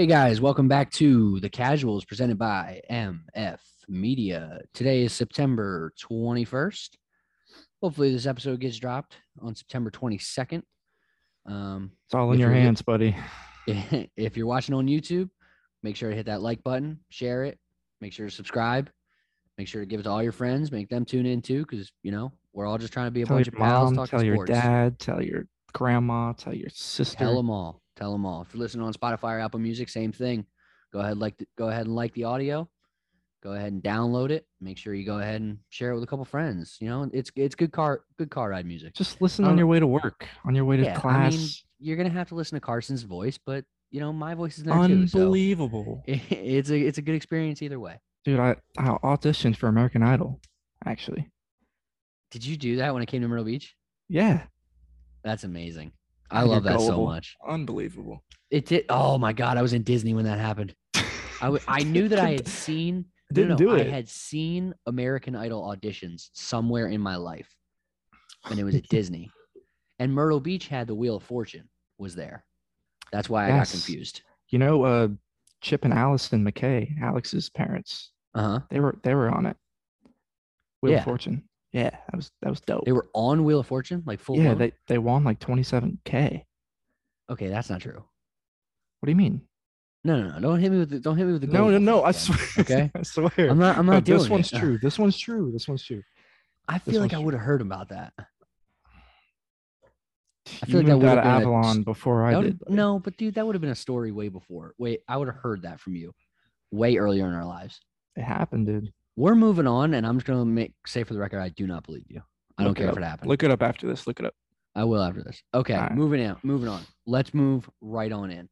Hey guys, welcome back to the Casuals presented by MF Media. Today is September 21st. Hopefully, this episode gets dropped on September 22nd. Um, It's all in your hands, buddy. if you're watching on YouTube, make sure to hit that like button, share it, make sure to subscribe, make sure to give it to all your friends, make them tune in too, because you know we're all just trying to be a Tell bunch your of pals mom, tell your sports. dad, tell your grandma, tell your sister. Tell them all. Tell them all. If you're listening on Spotify or Apple Music, same thing. Go ahead, like, the, go ahead and like the audio. Go ahead and download it. Make sure you go ahead and share it with a couple friends. You know, it's it's good car good car ride music. Just listen Um, on your way to work, on your way to yeah, class. I mean, you're gonna have to listen to Carson's voice, but you know, my voice is there too. So Unbelievable. it's a it's a good experience either way. Dude, I, I auditioned for American Idol, actually. Did you do that when I came to Myrtle Beach? Yeah. That's amazing. I love that so much. Unbelievable. It did. Oh my god, I was in Disney when that happened. I, w- I knew that I had seen. Didn't no, do I had seen American Idol auditions somewhere in my life, and it was at Disney. And Myrtle Beach had the Wheel of Fortune was there. That's why I got confused. You know, uh, Chip and Allison McKay, Alex's parents, Uh huh. they were they were on it. Wheel Yeah. of Fortune. Yeah, that was that was dope. They were on Wheel of Fortune, like full. yeah, blown? they, they won like 27k. Okay, that's not true. What do you mean? No, no, no. Don't hit me with the, don't hit me with the. No, gold no, no. I swear. Okay. I swear. I'm not. I'm No, not doing this one's it. true. This one's true. This one's true. I feel like I would have heard about that. I you feel like that would've of been a- Avalon before I did. buddy. no, but dude, that would have been a story way before. Wait, I would have heard that from you way earlier in our lives. it happened, dude. We're moving on, and I'm just gonna make say for the record, I do not believe you. I don't Look it care if up. it happened. Look it up after this. Look it up. I will after this. Okay, moving on. Moving on. Let's move right on in.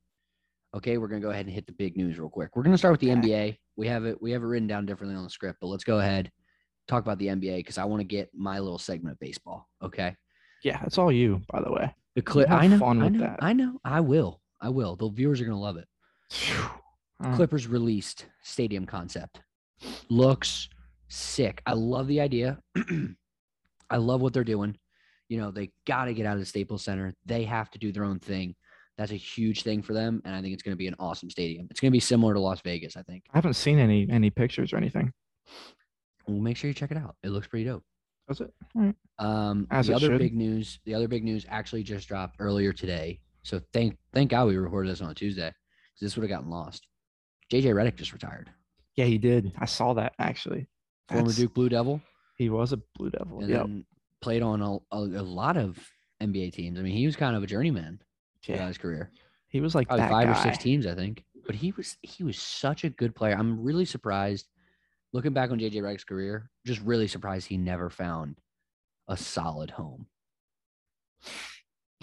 Okay, we're gonna go ahead and hit the big news real quick. We're gonna start with the. NBA. We have it. We have it written down differently on the script, but let's go ahead talk about the NBA because I want to get my little segment of baseball. Okay. Yeah, it's all you, by the way. The clip. have I know. fun I with know. that. I know. I will. I will. The viewers are gonna love it. Uh, Clippers released stadium concept. Looks sick. I love the idea. I love what they're doing. You know, they got to get out of the Staples Center. They have to do their own thing. That's a huge thing for them, and I think it's going to be an awesome stadium. It's going to be similar to Las Vegas, I think. I haven't seen any any pictures or anything. Well, make sure you check it out. It looks pretty dope. Does it? All right. Um, As the it other should. big news, the other big news actually just dropped earlier today. So thank thank God we recorded this on a Tuesday because this would have gotten lost. JJ Redick just retired. Yeah, he did. I saw that actually. Former That's- Duke Blue Devil. He was a Blue Devil. then played on a, a, a lot of NBA teams. I mean, he was kind of a journeyman throughout Yeah. his career. He was like five guy. or six teams, I think. But he was he was such a good player. I'm really surprised looking back on JJ Redick's career. Just really surprised he never found a solid home.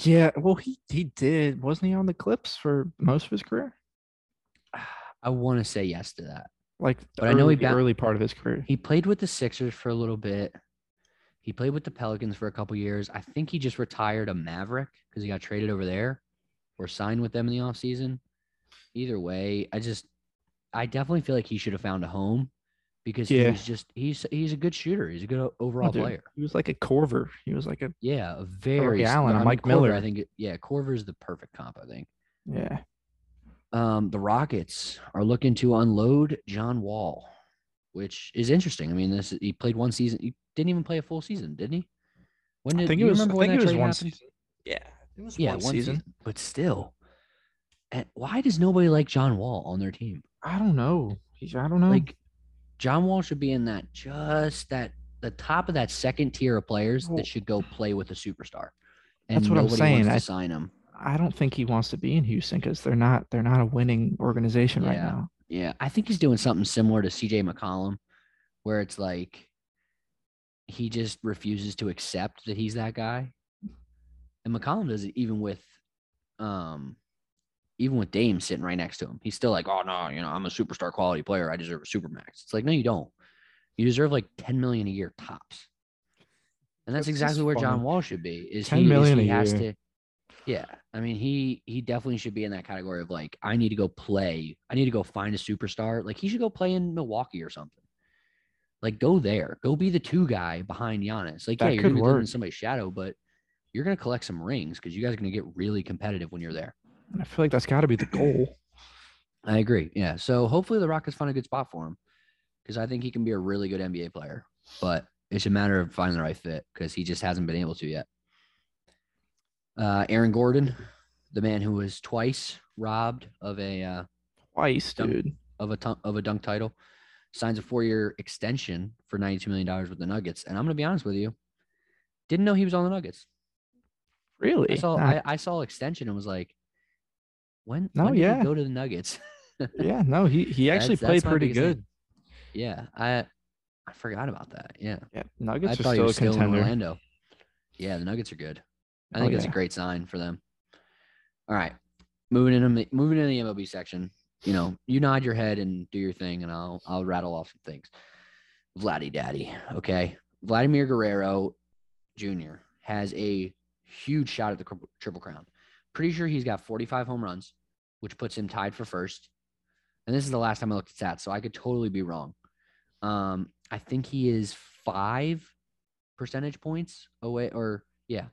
Yeah, well, he he did. Wasn't he on the Clips for most of his career? I want to say yes to that. Like, But I know he early, ba- early part of his career. He played with the Sixers for a little bit. He played with the Pelicans for a couple years. I think he just retired a Maverick because he got traded over there or signed with them in the offseason. Either way, I just I definitely feel like he should have found a home because Yeah. he's just he's he's a good shooter. He's a good Oh, overall dude, player. He was like a Korver. He was like a Yeah, a very Allen I mean, Mike Korver, Miller. I think yeah, Korver's the perfect comp, I think. yeah. Um, the Rockets are looking to unload John Wall, which is interesting. I mean, this he played one season. He didn't even play a full season, didn't he? When did I think do it you was. I remember when think it was one happened? season. Yeah, it was Yeah, one, one season. season. But still, and why does nobody like John Wall on their team? I don't know. He's, I don't know. Like, John Wall should be in that just that the top of that second tier of players Well- that should go play with a superstar. And That's what I'm saying. Wants to I- sign him. I don't think he wants to be in Houston because they're not. They're not a winning organization right now. Yeah, I think he's doing something similar to CJ McCollum, where it's like he just refuses to accept that he's that guy. And McCollum does it even with um even with Dame sitting right next to him. He's still like, oh no, you know, I'm a superstar quality player. I deserve a supermax. It's like, no, you don't. You deserve like 10 million a year tops. And that's, That's exactly where John. Wall should be. Is 10 he, is million he a has year. to yeah. I mean, he he definitely should be in that category of like, I need to go play. I need to go find a superstar. Like he should go play in Milwaukee or something. Like go there. Go be the two guy behind Giannis. Like, yeah, you're gonna be in somebody's shadow, but you're gonna collect some rings because you guys are gonna get really competitive when you're there. I feel like that's got to be the goal. I agree. Yeah. So hopefully the Rockets find a good spot for him because I think he can be a really good NBA player, but it's a matter of finding the right fit because he just hasn't been able to yet. Uh, Aaron Gordon, the man who was twice robbed of a uh, Twice, Dunk- dude. of a ton- of a dunk title, signs a four year extension for ninety two million dollars with the Nuggets. And I'm gonna be honest with you, didn't know he was on the Nuggets. Really? I saw Nah, I, I saw extension and was like, when No, when did yeah. he go to the Nuggets? yeah, no, he he actually That's- that's played my pretty good. thing. yeah, I I forgot about that. Yeah, Yeah, I Nuggets are thought still a still in contender. Orlando. Yeah, the Nuggets are good. I Oh, think it's yeah. a great sign for them. All right, moving into moving into the MLB section. You know, you nod your head and do your thing, and I'll I'll rattle off some things. Vladdy Daddy, okay. Vladimir Guerrero Jr. has a huge shot at the triple crown. Pretty sure he's got 45 home runs, which puts him tied for first. And this is the last time I looked at stats, so I could totally be wrong. Um, I think he is five percentage points away, or yeah,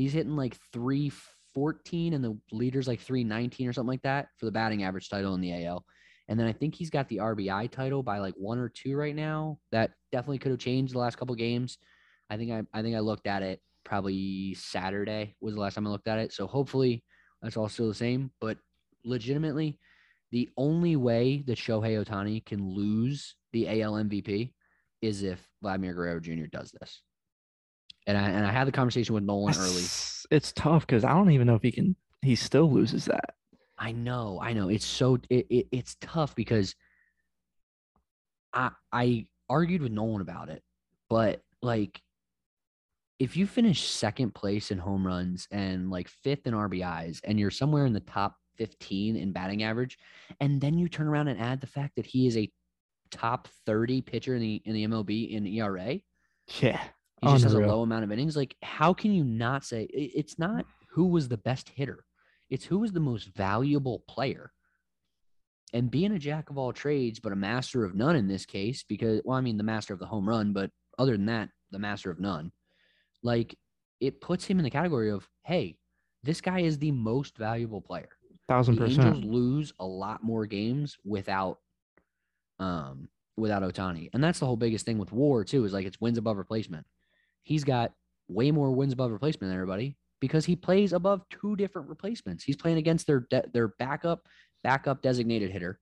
he's hitting like 314, and the leader's like 319 or something like that for the batting average title in the AL. And then I think he's got the RBI title by like one or two right now. That definitely could have changed the last couple games. I think I, I think I looked at it probably Saturday was the last time I looked at it. So hopefully that's all still the same. But legitimately, the only way that Shohei Ohtani can lose the AL MVP is if Vladimir Guerrero Jr. does this. And I and I had the conversation with Nolan early. It's, it's tough because I don't even know if he can. He still loses that. I know, I know. It's so it, it it's tough because I I argued with Nolan about it, but like if you finish second place in home runs and like fifth in RBIs and you're somewhere in the top 15 in batting average, and then you turn around and add the fact that he is a top 30 pitcher in the in the MLB in ERA, Yeah. He just has a low amount of innings. Like, how can you not say it's not who was the best hitter? It's who was the most valuable player. And being a jack of all trades, but a master of none in this case, because, well, I mean, the master of the home run, but other than that, the master of none, like, it puts him in the category of, hey, this guy is the most valuable player Thousand the Angels percent. lose a lot more games without um without Ohtani. And that's the whole biggest thing with WAR too, is like it's wins above replacement. He's got way more wins above replacement than everybody because he plays above two different replacements. He's playing against their de- their backup backup designated hitter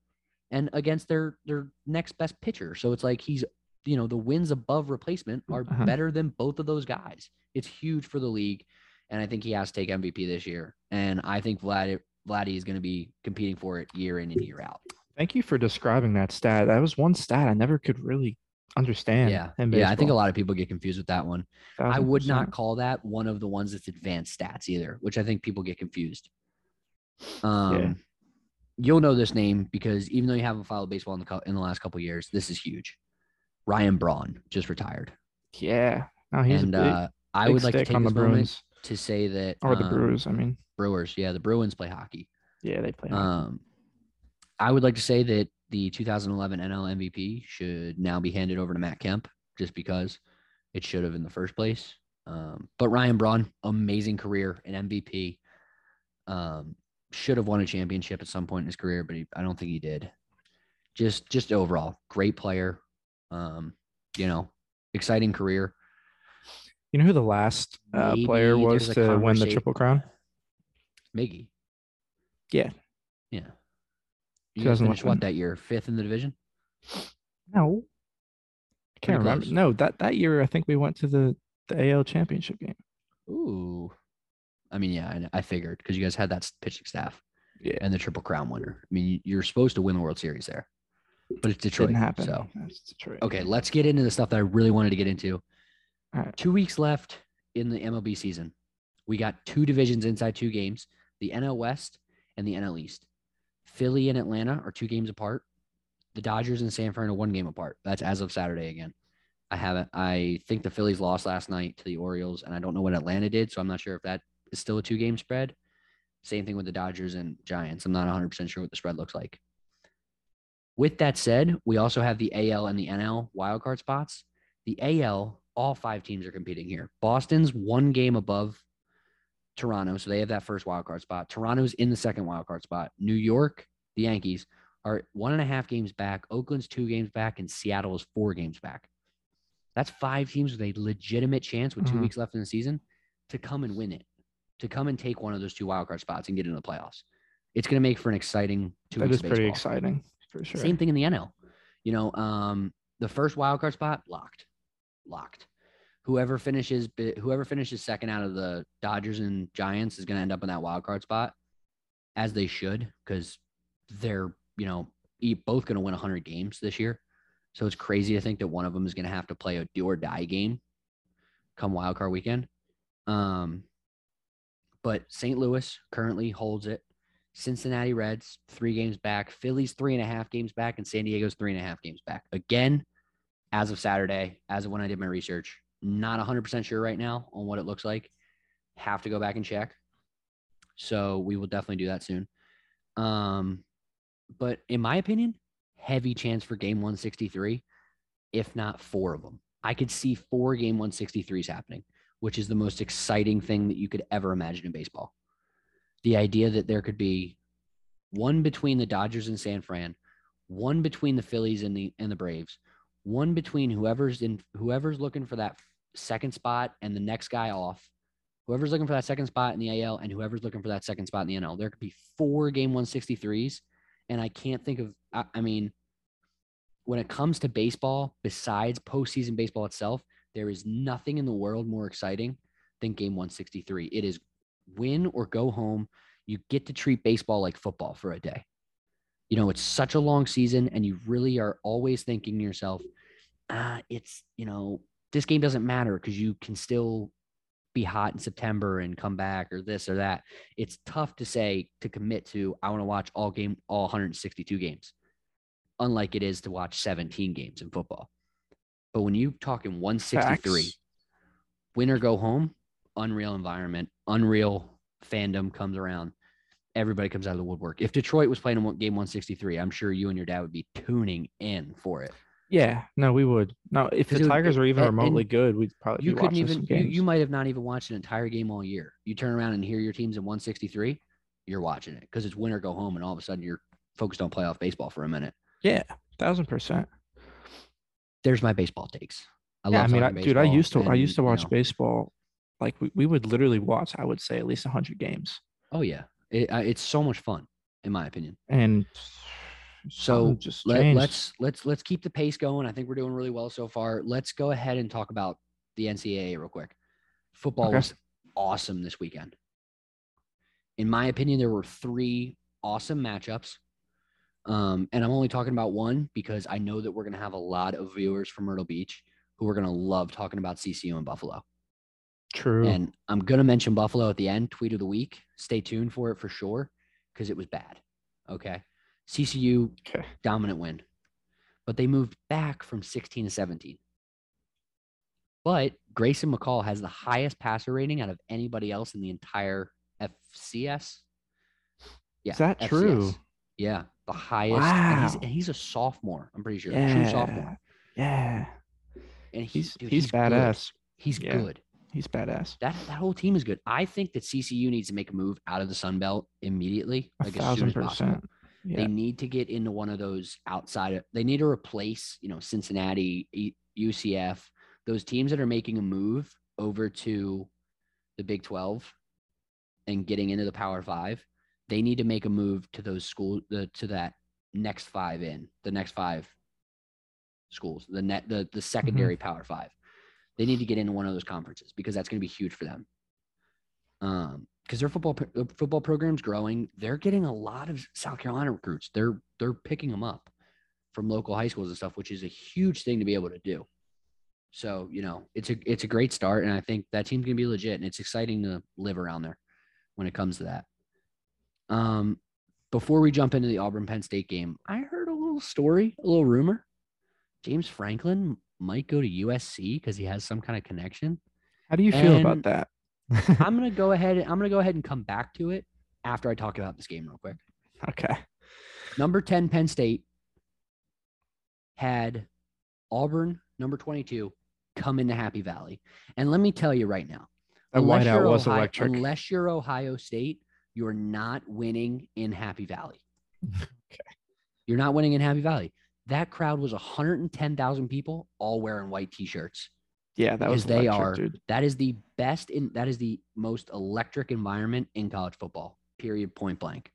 and against their their next best pitcher. So it's like he's you know the wins above replacement are Uh-huh. better than both of those guys. It's huge for the league, and I think he has to take MVP this year. And I think Vlad Vladdy is going to be competing for it year in and year out. Thank you for describing that stat. That was one stat I never could really understand. yeah, yeah. I think a lot of people get confused with that one. I 1000%. would not call that one of the ones that's advanced stats either, which I think people get confused. Um, you'll know this name because even though you haven't followed baseball in the in the last couple years, this is huge. Ryan Braun just retired, Yeah. No, he's and a big, uh, I would like to take the this moment Bruins to say that or the um, Brewers. I mean, Brewers, yeah, the Bruins play hockey. yeah, they play. hockey. Um, I would like to say that the 2011 NL MVP should now be handed over to Matt Kemp, just because it should have in the first place. Um, but Ryan Braun, amazing career, an MVP. Um, should have won a championship at some point in his career, but he, I don't think he did. Just, just overall, great player. Um, you know, exciting career. you know who the last uh, player was to win the Triple Crown? Miggy, Yeah. yeah. You guys finished what that year? Fifth in the division. No. I can't remember. close. No, that that year I think we went to the the AL championship game. Ooh. I mean, yeah, I, I figured because you guys had that pitching staff Yeah. and the Triple Crown winner. I mean, you're supposed to win the World Series there, but it's Detroit. Didn't happen. So, That's Detroit. okay, let's get into the stuff that I really wanted to get into. All right. Two weeks left in the MLB season. We got two divisions inside two games the NL West and the NL East. Philly and Atlanta are two games apart. The Dodgers and San Fran are one game apart. That's as of Saturday again. I haven't. I think the Phillies lost last night to the Orioles, and I don't know what Atlanta did, so I'm not sure if that is still a two game spread. Same thing with the Dodgers and Giants. I'm not 100% sure what the spread looks like. With that said, we also have the AL and the NL wildcard spots. The AL, all five teams are competing here. Boston's one game above Toronto, so they have that first wildcard spot. Toronto's in the second wildcard spot. New York, the Yankees, are one and a half games back. Oakland's two games back, and Seattle is four games back. That's five teams with a legitimate chance with 2 Mhm. weeks left in the season to come and win it, to come and take one of those two wildcard spots and get into the playoffs. It's going to make for an exciting two That weeks is of pretty exciting for sure. Same thing in the NL. You know, um, the first wild card spot locked, locked. Whoever finishes, whoever finishes second out of the Dodgers and Giants is going to end up in that wild card spot, as they should, because they're you know both going to win 100 games this year. So it's crazy to think that one of them is going to have to play a do or die game come wild card weekend. Um, but St. Louis currently holds it. Cincinnati Reds three games back. Phillies three and a half games back, and San Diego's three and a half games back. Again, as of Saturday, as of when I did my research, not 100% sure right now on what it looks like. Have to go back and check. So we will definitely do that soon. Um, but in my opinion, heavy chance for game 163, if not four of them. I could see four game 163s happening, which is the most exciting thing that you could ever imagine in baseball. The idea that there could be one between the Dodgers and San Fran, one between the Phillies and the and the Braves, one between whoever's in whoever's looking for that second spot and the next guy off, whoever's looking for that second spot in the AL and whoever's looking for that second spot in the NL. There could be four game 163s, and I can't think of. I, I mean, when it comes to baseball, besides postseason baseball itself, there is nothing in the world more exciting than game 163. It is win or go home. You get to treat baseball like football for a day. You know, it's such a long season, and you really are always thinking to yourself, ah, it's, you know, this game doesn't matter because you can still be hot in September and come back or this or that. It's tough to say to commit to, I want to watch all game, all 162 games, unlike it is to watch 17 games in football. But when you talking 163, Facts. win or go home, unreal environment, unreal fandom comes around. Everybody comes out of the woodwork. If Detroit was playing in game 163, I'm sure you and your dad would be tuning in for it. Yeah, no, we would. No, if the it would- Tigers were even and- and remotely good, we'd probably You be couldn't watching even, you, you might have not even watched an entire game all year. You turn around and hear your teams in 163, you're watching it because it's win or go home, and all of a sudden you're focused on playoff baseball for a minute. yeah, thousand percent. There's my baseball takes. I Yeah, I mean, I, dude, I used to, I used to you watch know, baseball. Like we, we would literally watch, I would say, at least hundred games, Oh yeah, it, uh, it's so much fun, in my opinion. and So just Let, changed. let's let's let's keep the pace going. I think we're doing really well so far. Let's go ahead and talk about the NCAA real quick. Football Okay. was awesome this weekend. In my opinion, there were three awesome matchups. Um, and I'm only talking about one because I know that we're going to have a lot of viewers from Myrtle Beach who are going to love talking about CCU and Buffalo. True. And I'm going to mention Buffalo at the end, tweet of the week. Stay tuned for it for sure because it was bad. Okay. CCU okay. dominant win. But they moved back from 16 to 17. But Grayson McCall has the highest passer rating out of anybody else in the entire FCS. Yeah. Is that true? Yeah. The highest. And, he's, Wow. and he's a sophomore. I'm pretty sure. True sophomore. Yeah. And he- He's dude, he's, good. badass. He's Yeah. good. He's badass. That that whole team is good. I think that CCU needs to make a move out of the Sun Belt immediately, A like as soon thousand percent. possible. Yeah. They need to get into one of those outside of, they need to replace, you know, Cincinnati, UCF, those teams that are making a move over to the Big 12 and getting into the Power 5. They need to make a move to those school the to that next 5 in, the next 5 schools, the net the the secondary Power 5. They need to get into one of those conferences because that's going to be huge for them. Um, because their football uh, football program's growing. They're getting a lot of South Carolina recruits. They're they're picking them up from local high schools and stuff, which is a huge thing to be able to do. So you know, it's a it's a great start, and I think that team's gonna be legit, and it's exciting to live around there when it comes to that. Um, before we jump into the Auburn Penn State game, I heard a little story, a little rumor. James Franklin might go to USC because he has some kind of connection. How do you feel and- about that? I'm gonna go ahead. I'm gonna go ahead and come back to it after I talk about this game real quick. okay. Number 10, Penn State had Auburn, number 22, come into Happy Valley. And let me tell you right now, That unless whiteout you're was Ohio- electric. Unless you're Ohio State, you're not winning in Happy Valley. Okay. You're not winning in Happy Valley. That crowd was 110,000 people, all wearing white T-shirts. Yeah, that was Because they electric, are- dude. That is the best in. That is the most electric environment in college football. Period. Point blank.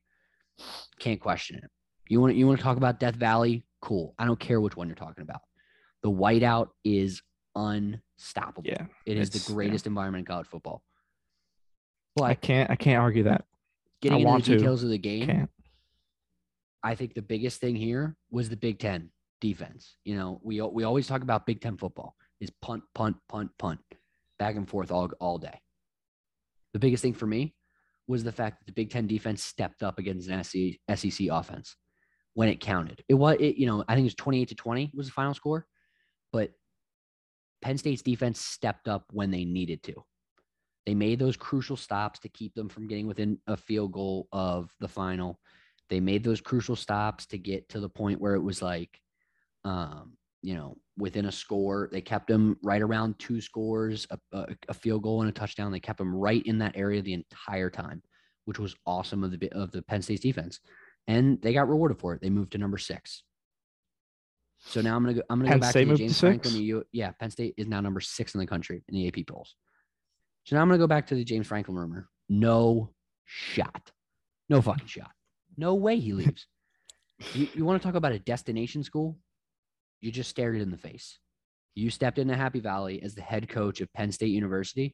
Can't question it. You want you want to talk about Death Valley? Cool. I don't care which one you're talking about. The whiteout is unstoppable. Yeah, It is the yeah. greatest environment in college football. I can't. I can't argue that. getting into want the to. details of the game, Can't. I think the biggest thing here was the Big Ten defense. You know, we we always talk about Big Ten football is punt, punt, punt, punt, back and forth all all day. The biggest thing for me was the fact that the Big Ten defense stepped up against an SEC, offense when it counted. It was, it, you know, I think it was twenty eight to twenty was the final score, but Penn State's defense stepped up when they needed to. They made those crucial stops to keep them from getting within a field goal of the final. They made those crucial stops to get to the point where it was like, um, you know, within a score. They kept them right around two scores, a, a, a field goal and a touchdown. They kept them right in that area the entire time, which was awesome of the of the Penn State's defense, and they got rewarded for it. They moved to number six. So now I'm gonna go. I'm gonna Penn go back State to the moved to James Franklin. U- yeah, Penn State is now number six in the country in the AP polls. So now I'm gonna go back to the James Franklin rumor. No shot. No fucking shot. No way he leaves. you you want to talk about a destination school? You just stared it in the face. You stepped into Happy Valley as the head coach of Penn State University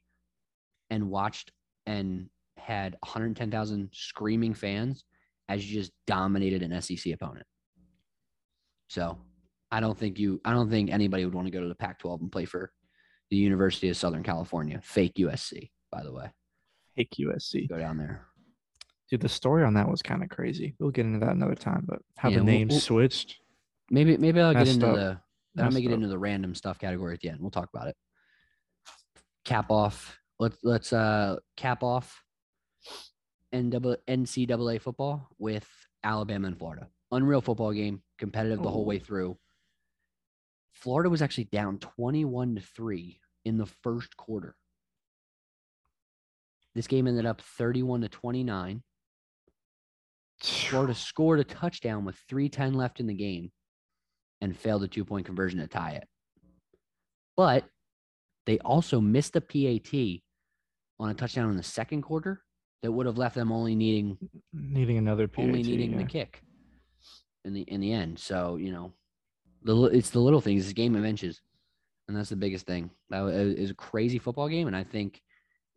and watched and had 110,000 screaming fans as you just dominated an SEC opponent. So I don't think you, I don't think anybody would want to go to the Pac 12 and play for the University of Southern California, fake USC, by the way. Fake USC. Go down there. Dude, the story on that was kind of crazy. We'll get into that another time. But how Yeah, the name we'll- switched. Maybe, maybe I'll get Messed into up. the, I'll Messed make it up. into the random stuff category at the end. We'll talk about it. Cap off. Let's, let's, uh, cap off NCAA, NCAA football with Alabama and Florida. Unreal football game, competitive the whole way through. Florida was actually down 21 to 3 in the first quarter. This game ended up 31 to 29. Florida scored a touchdown with 310 left in the game and failed a two point conversion to tie it. But they also missed a PAT on a touchdown in the second quarter that would have left them only needing Needing another PAT. only needing yeah. the kick in the in the end. So you know, the it's the little things. It's a game of inches, and that's the biggest thing. That is a crazy football game, and I think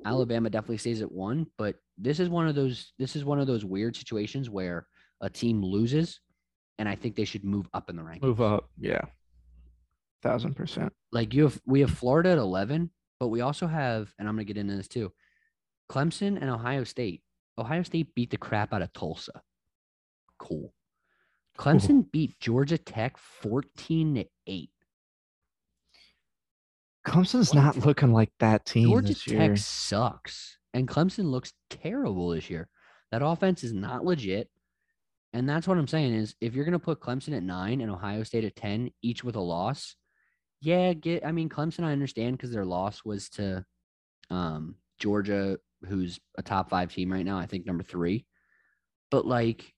Alabama definitely stays at one. But this is one of those. This is one of those weird situations where a team loses, and I think they should move up in the rankings. Move up. Yeah. Thousand percent. Like you have, we have Florida at eleven, but we also have, and I'm gonna get into this too. Clemson and Ohio State. Ohio State beat the crap out of Tulsa. Cool. Clemson beat Georgia Tech 14 to 8. Clemson's not looking like that team Georgia Tech year. sucks. And Clemson looks terrible this year. That offense is not legit. And that's what I'm saying is if you're going to put Clemson at nine and Ohio State at 10, each with a loss, yeah, get, I mean, Clemson, I understand because their loss was to um, Georgia, who's a top five team right now, I think number three. But like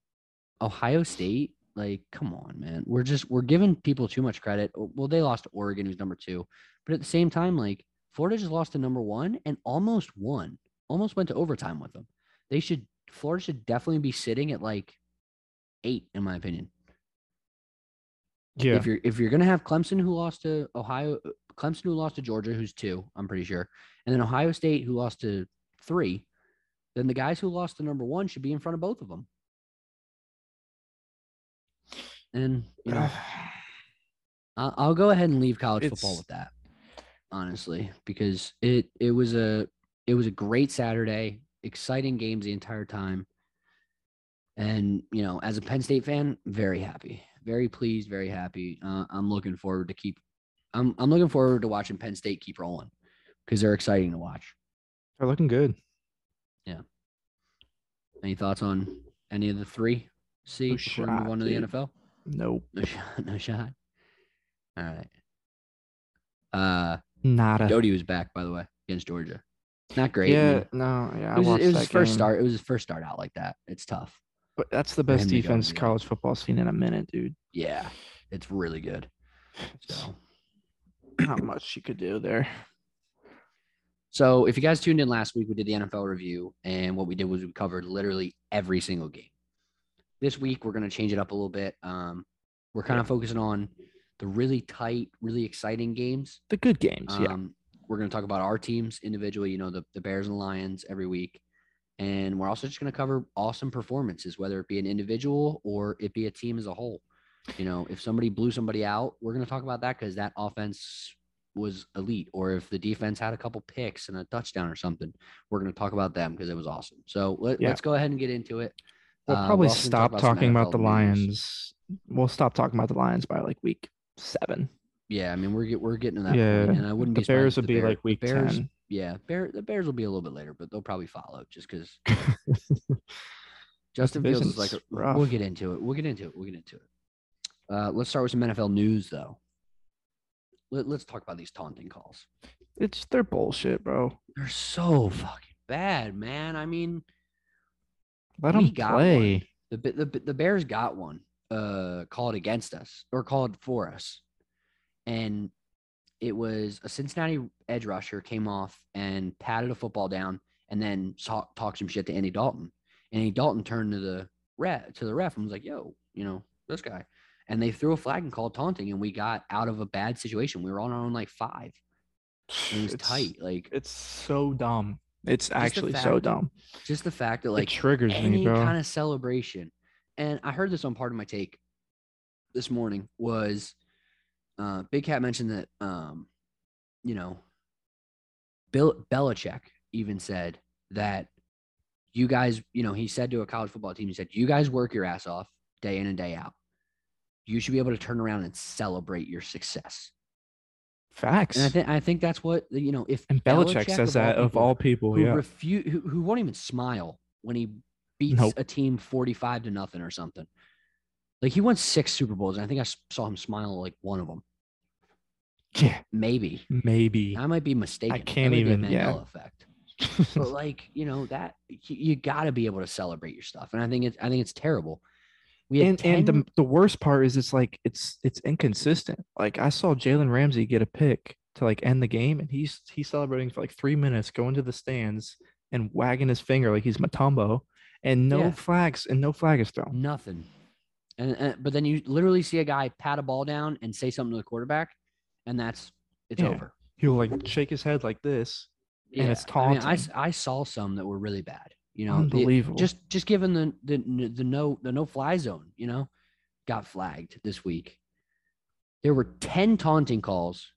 Ohio State, like, come on, man. We're just, we're giving people too much credit. Well, they lost to Oregon, who's number two. But at the same time, like, Florida just lost to number one and almost won, almost went to overtime with them. They should, Florida should definitely be sitting at like eight, in my opinion. Yeah. If you're if you're gonna have Clemson who lost to Ohio, Clemson who lost to Georgia, who's two, I'm pretty sure, and then Ohio State who lost to three, then the guys who lost to number one should be in front of both of them. And you know, I'll, go ahead and leave college football It's- with that, honestly, because it it was a it was a great Saturday, exciting games the entire time, and you know, as a Penn State fan, very happy, very pleased, very happy. Uh, I'm looking forward to keep. I'm I'm looking forward to watching Penn State keep rolling because they're exciting to watch. They're looking good. Yeah. Any thoughts on any of the three? See, No before we move shot, on to the. NFL. Nope. No shot. No shot. All right. Uh, Nada. Doty was back by the way against Georgia. Not great. Yeah. no. Yeah. I it was, it was his first start. It was his first start out like that. It's tough. But that's the best go defense college football's seen in a minute, dude. Yeah, it's really good. So. Not much you could do there. So if you guys tuned in last week, we did the NFL review, and what we did was we covered literally every single game. This week we're going to change it up a little bit. Um, we're kind of focusing on the really tight, really exciting games. The good games, yeah. Um, we're going to talk about our teams individually. You know, the the Bears and Lions every week, and we're also just going to cover awesome performances, whether it be an individual or it be a team as a whole. You know, if somebody blew somebody out, we're going to talk about that because that offense was elite, or if the defense had a couple picks and a touchdown or something, we're going to talk about them because it was awesome. So let, Yeah. us go ahead and get into it. We'll Uh, probably we're stop talk about talking about the. Lions. We'll stop talking about the Lions by like week seven. Yeah, I mean we're get, we're getting to that Yeah, point, and I wouldn't the be Bears would be Bear- like week Bears, 10. Yeah, Bear the Bears will be a little bit later, but they'll probably follow just because Justin Fields is like. a- we'll get into it. We'll get into it. We'll get into it. Uh, let's start with some NFL news though. Let, let's talk about these taunting calls. It's they're bullshit, bro. They're so fucking bad, man. I mean, Let them play. the the the Bears got one uh called against us or called for us, and it was a Cincinnati edge rusher came off and patted a football down and then saw, talked some shit to Andy Dalton. Andy Dalton turned to the ref to the ref and was like, "Yo, you know this guy," and they threw a flag and called taunting, and we got out of a bad situation. We were on our own like five. It was It's- tight, like It's so dumb. It's actually so fact that, dumb. just the fact that it like triggers me, any bro. kind of celebration. And I heard this on part of my take this morning was uh, Big Cat mentioned that um, you know Bill Belichick even said that you guys, you know, he said to a college football team, he said, "You guys work your ass off day in and day out. You should be able to turn around and celebrate your success." Facts. And I think I think that's what you know. If and Belichick, says that of all people. who Yeah. refuse who, who won't even smile when he beats Nope. a team 45 to nothing or something. Like he won six Super Bowls, and I think I saw him smile like one of them. yeah. Maybe Maybe. I might be mistaken. I can't even- yeah. Effect. But like you know that you, got to be able to celebrate your stuff, and I think it's I think it's terrible. We and 10, and the the worst part is it's like it's it's inconsistent. Like I saw Jalen Ramsey get a pick to like end the game, and he's he's celebrating for like three minutes, going to the stands and wagging his finger like he's Mutombo, and no Yeah. flags and no flag is thrown. nothing. And, and but then you literally see a guy pat a ball down and say something to the quarterback, and that's it's Yeah. over. He'll like shake his head like this. And it's I mean, I, taunting. I saw some that were really bad. You know, the- Unbelievable. just just given the, the the no the no fly zone, you know, got flagged this week. There were ten taunting calls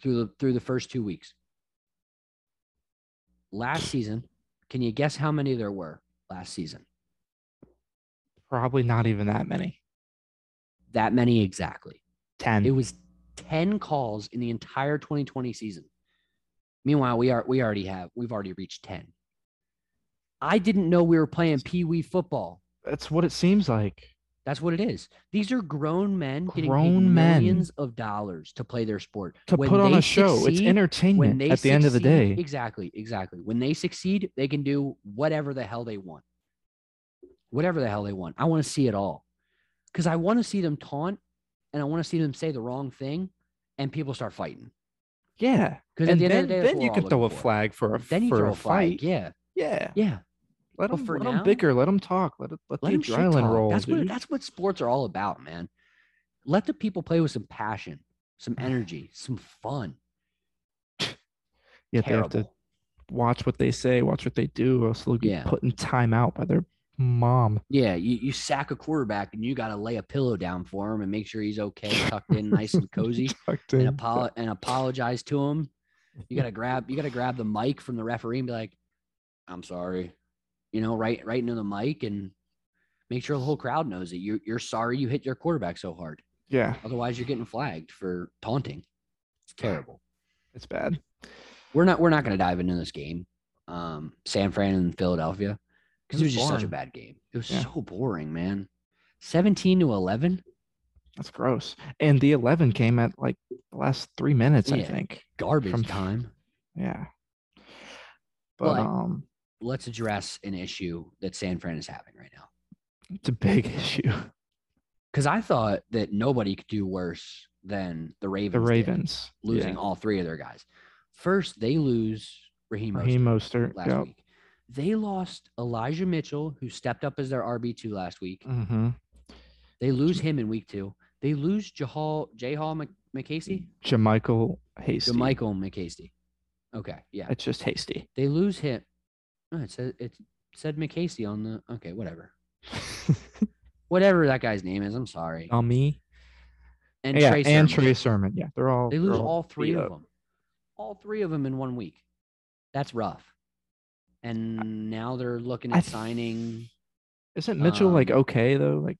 through the through the first two weeks. Last season, can you guess how many there were last season? probably not even that many. That many exactly. Ten. It was 10 calls in the entire 2020 season. Meanwhile, we are we already have we've already reached 10. I didn't know we were playing pee wee football. That's what it seems like. That's what it is. These are grown men getting Grown men. millions of dollars to play their sport. To When put on a show. it's entertainment When they at the end of the day. exactly, exactly. When they succeed, they can do whatever the hell they want. Whatever the hell they want. I want to see it all. Because I want to see them taunt and I want to see them say the wrong thing and people start fighting. Yeah. Because at the end then, of the day, then you all throw a for. flag for a Then you for throw a a flag. fight. Yeah, Yeah. yeah. Let them, let now- bicker. Let them talk. Let let, Let the them adrenaline roll. That's what that's what sports are all about, man. Let the people play with some passion, some energy, some fun. yeah, they have to watch what they say, watch what they do, or else they'll get Yeah. put in timeout by their mom. Yeah, you, you sack a quarterback and you got to lay a pillow down for him and make sure he's okay, tucked in, nice and cozy, Tucked and, in. apolo- and apologize to him. You got to grab you got to grab the mic from the referee and be like, "I'm sorry," you know, right right into the mic and make sure the whole crowd knows that you're you're sorry you hit your quarterback so hard. Yeah, Otherwise, you're getting flagged for taunting. It's terrible. it's bad. We're not we're not going to dive into this game, um, San Fran and Philadelphia, because it was was just such a bad game. It was Yeah. so boring, man. Seventeen to eleven. That's gross. And the 11 came at like the last three minutes, I think. garbage From- time. Yeah. But, um, Let's address an issue that San Fran is having right now. It's a big issue. Because I thought that nobody could do worse than the Ravens. The did, Ravens losing yeah. all three of their guys. First, they lose Raheem, Raheem Mostert Mostert. last Yep. week. They lost Elijah Mitchell, who stepped up as their RB two last week. Mm-hmm. They lose him in week two. They lose Jahal J Hall Mc- McCasey, JaMycal Hasty. Michael McCasey. Okay, yeah. It's just hasty. They lose him. Oh, it said it said McCasey on the. Okay, whatever. Whatever that guy's name is. I'm sorry. On me. and yeah, Trey and Sermon. Trey Sermon. Yeah, they're all. They lose all three of up. them. All three of them in one week. That's rough. And now they're looking at signing. Isn't Mitchell like um, okay though? Like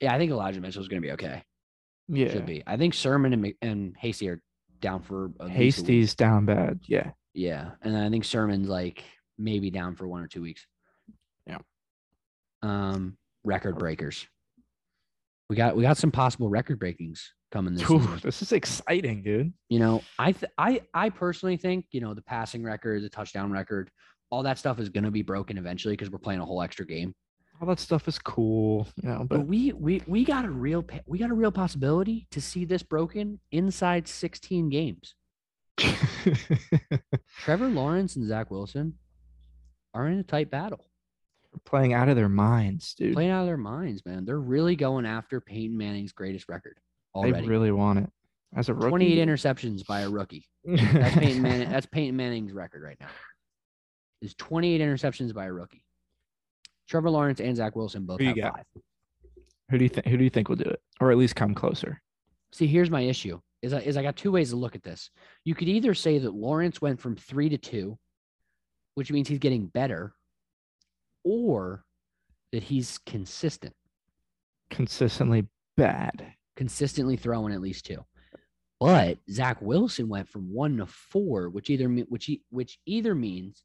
Yeah, I think Elijah Mitchell's going to be okay. yeah, Should be. I think Sermon and, and Hasty are down for at least a week. Hasty's down bad. Yeah, Yeah, and I think Sermon's like maybe down for one or two weeks. Yeah. Um, record breakers. We got we got some possible record breakings coming this Ooh, this is exciting, dude. You know, I th- I I personally think you know the passing record, the touchdown record, all that stuff is going to be broken eventually because we're playing a whole extra game. All that stuff is cool, you know. But But we we we got a real we got a real possibility to see this broken inside 16 games. Trevor Lawrence and Zach Wilson are in a tight battle. playing out of their minds, dude. playing out of their minds, man. They're really going after Peyton Manning's greatest record they really want it. As a rookie, 28 interceptions by a rookie. That's Peyton Manning. That's Peyton Manning's record right now. Is 28 interceptions by a rookie. Trevor Lawrence and Zach Wilson both Who have five. who do you think? Who do you think will do it, or at least come closer? See, here's my issue: is I, is I got two ways to look at this. You could either say that Lawrence went from three to two, which means he's getting better, or that he's consistent. Consistently bad. consistently throwing at least two. But Zach Wilson went from one to four, which either which he, which either means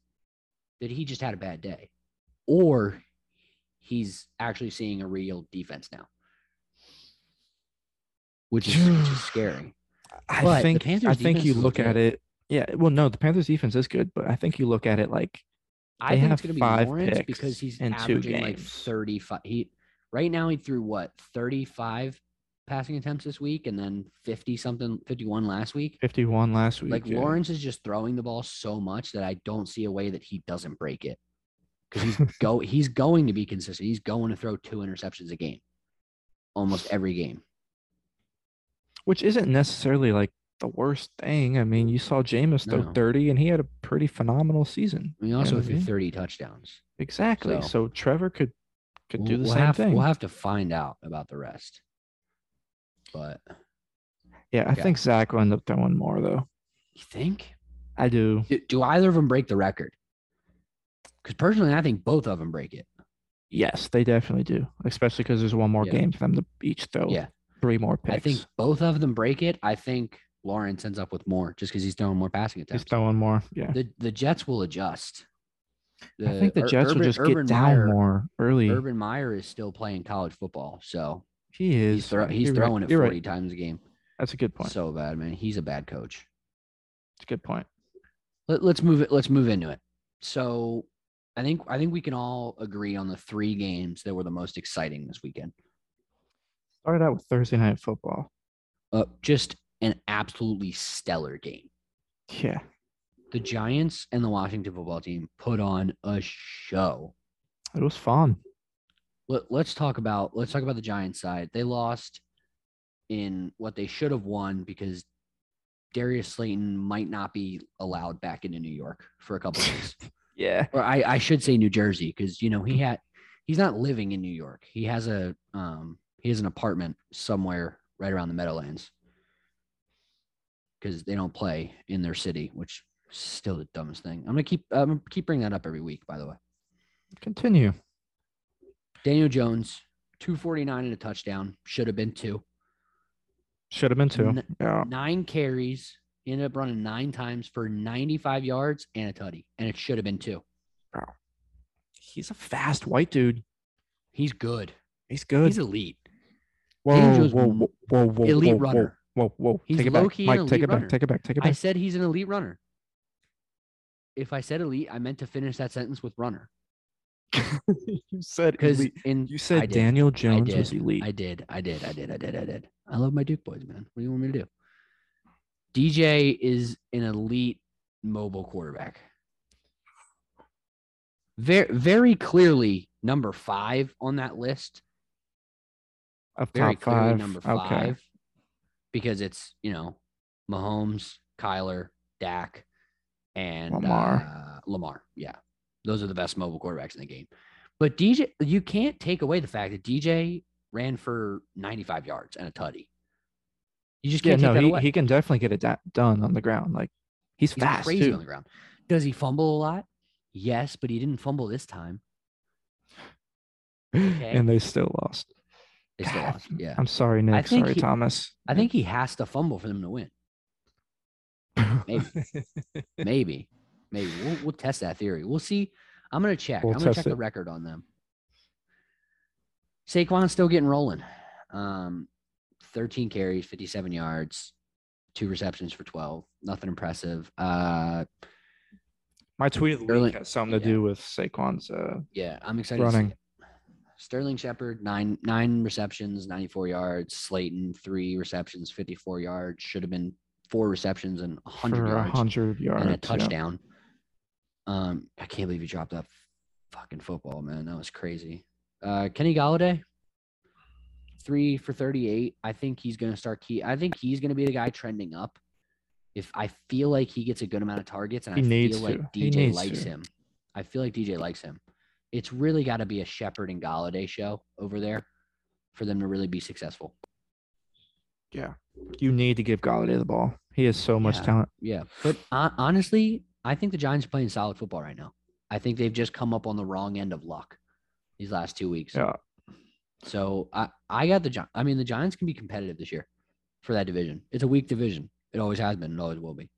that he just had a bad day, or he's actually seeing a real defense now, which is, which is scary. I But think. I think you look at good. it. Yeah. Well, no, the Panthers defense is good, but I think you look at it like I think have it's going to be five Lawrence picks because he's in two averaging like thirty-five. He right now he threw what thirty-five passing attempts this week, and then fifty something, fifty-one last week. 51 last week. Like yeah. Lawrence is just throwing the ball so much that I don't see a way that he doesn't break it. Because he's go he's going to be consistent. He's going to throw two interceptions a game. Almost every game. which isn't necessarily like the worst thing. I mean, you saw Jameis throw 30 and he had a pretty phenomenal season. I mean, he You know also I threw mean? 30 touchdowns. Exactly. So- So, Trevor could could do the we'll same have, thing. We'll have to find out about the rest. But yeah, I yeah. think Zach will end up throwing more though. you think? I do. Do, do either of them break the record? Because personally, I think both of them break it. Yes, they definitely do. Especially because there's one more Yeah. game for them to each throw Yeah. three more picks. I think both of them break it. I think Lawrence ends up with more just because he's throwing more passing attempts. he's throwing more. Yeah. the the Jets will adjust. I think the Jets will just Urban get down Meyer- more early. Urban Meyer is still playing college football, so he is. he's, throw, he's You're right. throwing it You're 40 right. times a game. That's a good point. So bad, man. He's a bad coach. It's a good point. Let, let's move it. Let's move into it. So, I think I think we can all agree on the three games that were the most exciting this weekend. Started out with Thursday night football. Uh, just an absolutely stellar game. Yeah. The Giants and the Washington football team put on a show. It was fun. Let, let's talk about let's talk about the Giants side. They lost in what they should have won because Darius Slayton might not be allowed back into New York for a couple of days. Yeah. or I, I should say New Jersey because you know he had he's not living in New York. He has a um he has an apartment somewhere right around the Meadowlands because they don't play in their city, which is still the dumbest thing. I'm gonna keep I'm gonna keep bringing that up every week. By the way, Continue. Daniel Jones, 249 and a touchdown, should have been two. Should have been two. N- yeah. Nine carries, he ended up running nine times for 95 yards and a tutty, and it should have been two. Wow. He's a fast white dude. He's good. He's good. He's elite. whoa, Daniel Jones whoa, whoa, whoa, whoa, elite whoa, runner. Whoa, whoa, whoa. He's Take it back. low-key an Mike, take elite it back. runner. Take it back. Take it back. I said he's an elite runner. If I said elite, I meant to finish that sentence with runner. you said elite. in You said. Daniel Jones was elite. I did. I did. I did. I did. I did. I love my Duke boys, man. What do you want me to do? DJ is an elite mobile quarterback. Very, very clearly number five on that list. of Very top clearly five. number Okay. five because it's you know Mahomes, Kyler, Dak, and Lamar. uh, Lamar. Yeah, those are the best mobile quarterbacks in the game. But DJ, you can't take away the fact that DJ ran for 95 yards and a tutty. You just can't no, take that he, away. he can definitely get it da- done on the ground. Like he's, He's fast crazy too. on the ground. Does he fumble a lot? Yes, but he didn't fumble this time. Okay. and they still lost. They still God, lost. Yeah. I'm sorry, Nick. Sorry, he- Thomas. I think he has to fumble for them to win. maybe. Maybe. Maybe. We'll, we'll test that theory. We'll see. I'm going to check. We'll I'm going to test check the record on them. Saquon's still getting rolling. Um, 13 carries, 57 yards, two receptions for 12. Nothing impressive. Uh, My tweet of the Sterling- week has something to yeah. do with Saquon's. Uh, yeah, I'm excited. Running. Sterling Shepard, nine nine receptions, 94 yards. Slayton, three receptions, 54 yards. Should have been four receptions and 100 for yards. 100 yards. and a yeah. touchdown. Um, I can't believe he dropped that fucking football, man. That was crazy. Uh, Kenny Golladay, three for thirty-eight. I think he's gonna start key. I think he's gonna be the guy trending up. If I feel like he gets a good amount of targets, and He I needs feel like to. He DJ likes to. him, I feel like DJ likes him. It's really got to be a Shepard and Golladay show over there for them to really be successful. Yeah. You need to give Golladay the ball. He has so much Yeah. talent. Yeah, but hon- honestly, I think the Giants are playing solid football right now. I think they've just come up on the wrong end of luck these last two weeks. Yeah. So I, I got the Giants. I mean, the Giants can be competitive this year for that division. It's a weak division. It always has been. It always will be.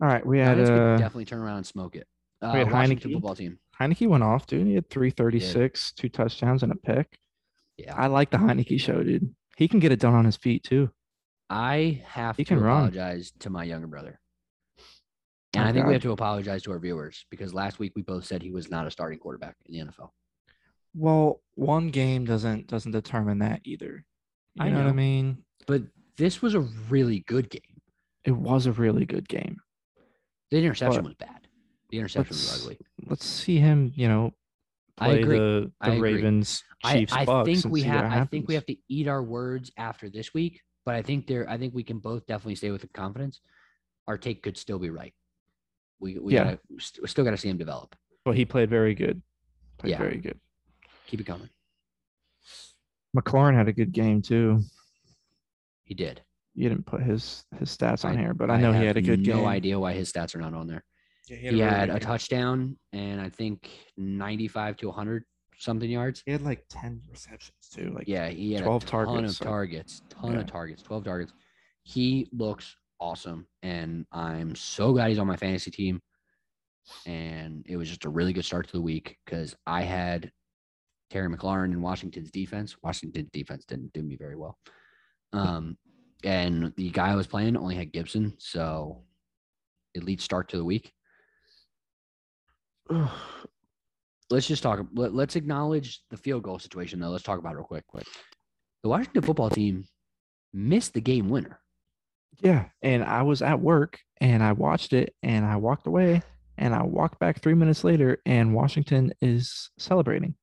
All right. We had uh, definitely turn around and smoke it. Uh, we had Washington Heinicke. football team. Heinicke went off, dude. He had 336, two touchdowns, and a pick. Yeah, I like the Heinicke show, dude. He can get it done on his feet too. I have He to can run. apologize to my younger brother. And Oh, I think we have to apologize to our viewers because last week we both said he was not a starting quarterback in the NFL. Well, one game doesn't doesn't determine that either. You I know, what I mean? But this was a really good game. It was a really good game. The interception But was bad. The interception was ugly. Let's see him, you know, I play agree. the I the. Ravens, I, Chiefs, I Bucks, think we have. I think we have to eat our words after this week. But I think there. I think we can both definitely stay with the confidence. Our take could still be right. We we Yeah. gotta, we still got to see him develop. But he played very good. Played Yeah. very good. Keep it coming. McLaurin had a good game too. He did. You didn't put his his stats on I- here, but I know he had a good no game. idea why his stats are not on there. Yeah, He a really had a touchdown and I think 95 to 100 something yards. He had like ten receptions too. Like Yeah, he had 12 a ton targets, of so- targets, ton Yeah. of targets, 12 targets. He looks awesome, and I'm so glad he's on my fantasy team. And it was just a really good start to the week because I had Terry McLaurin in Washington's defense. Washington's defense didn't do me very well. Um, and the guy I was playing only had Gibson, so elite start to the week. let's just talk. Let, let's acknowledge the field goal situation, though. Let's talk about it real quick. Quick. The Washington football team missed the game winner. Yeah, and I was at work and I watched it and I walked away and I walked back three minutes later and Washington is celebrating.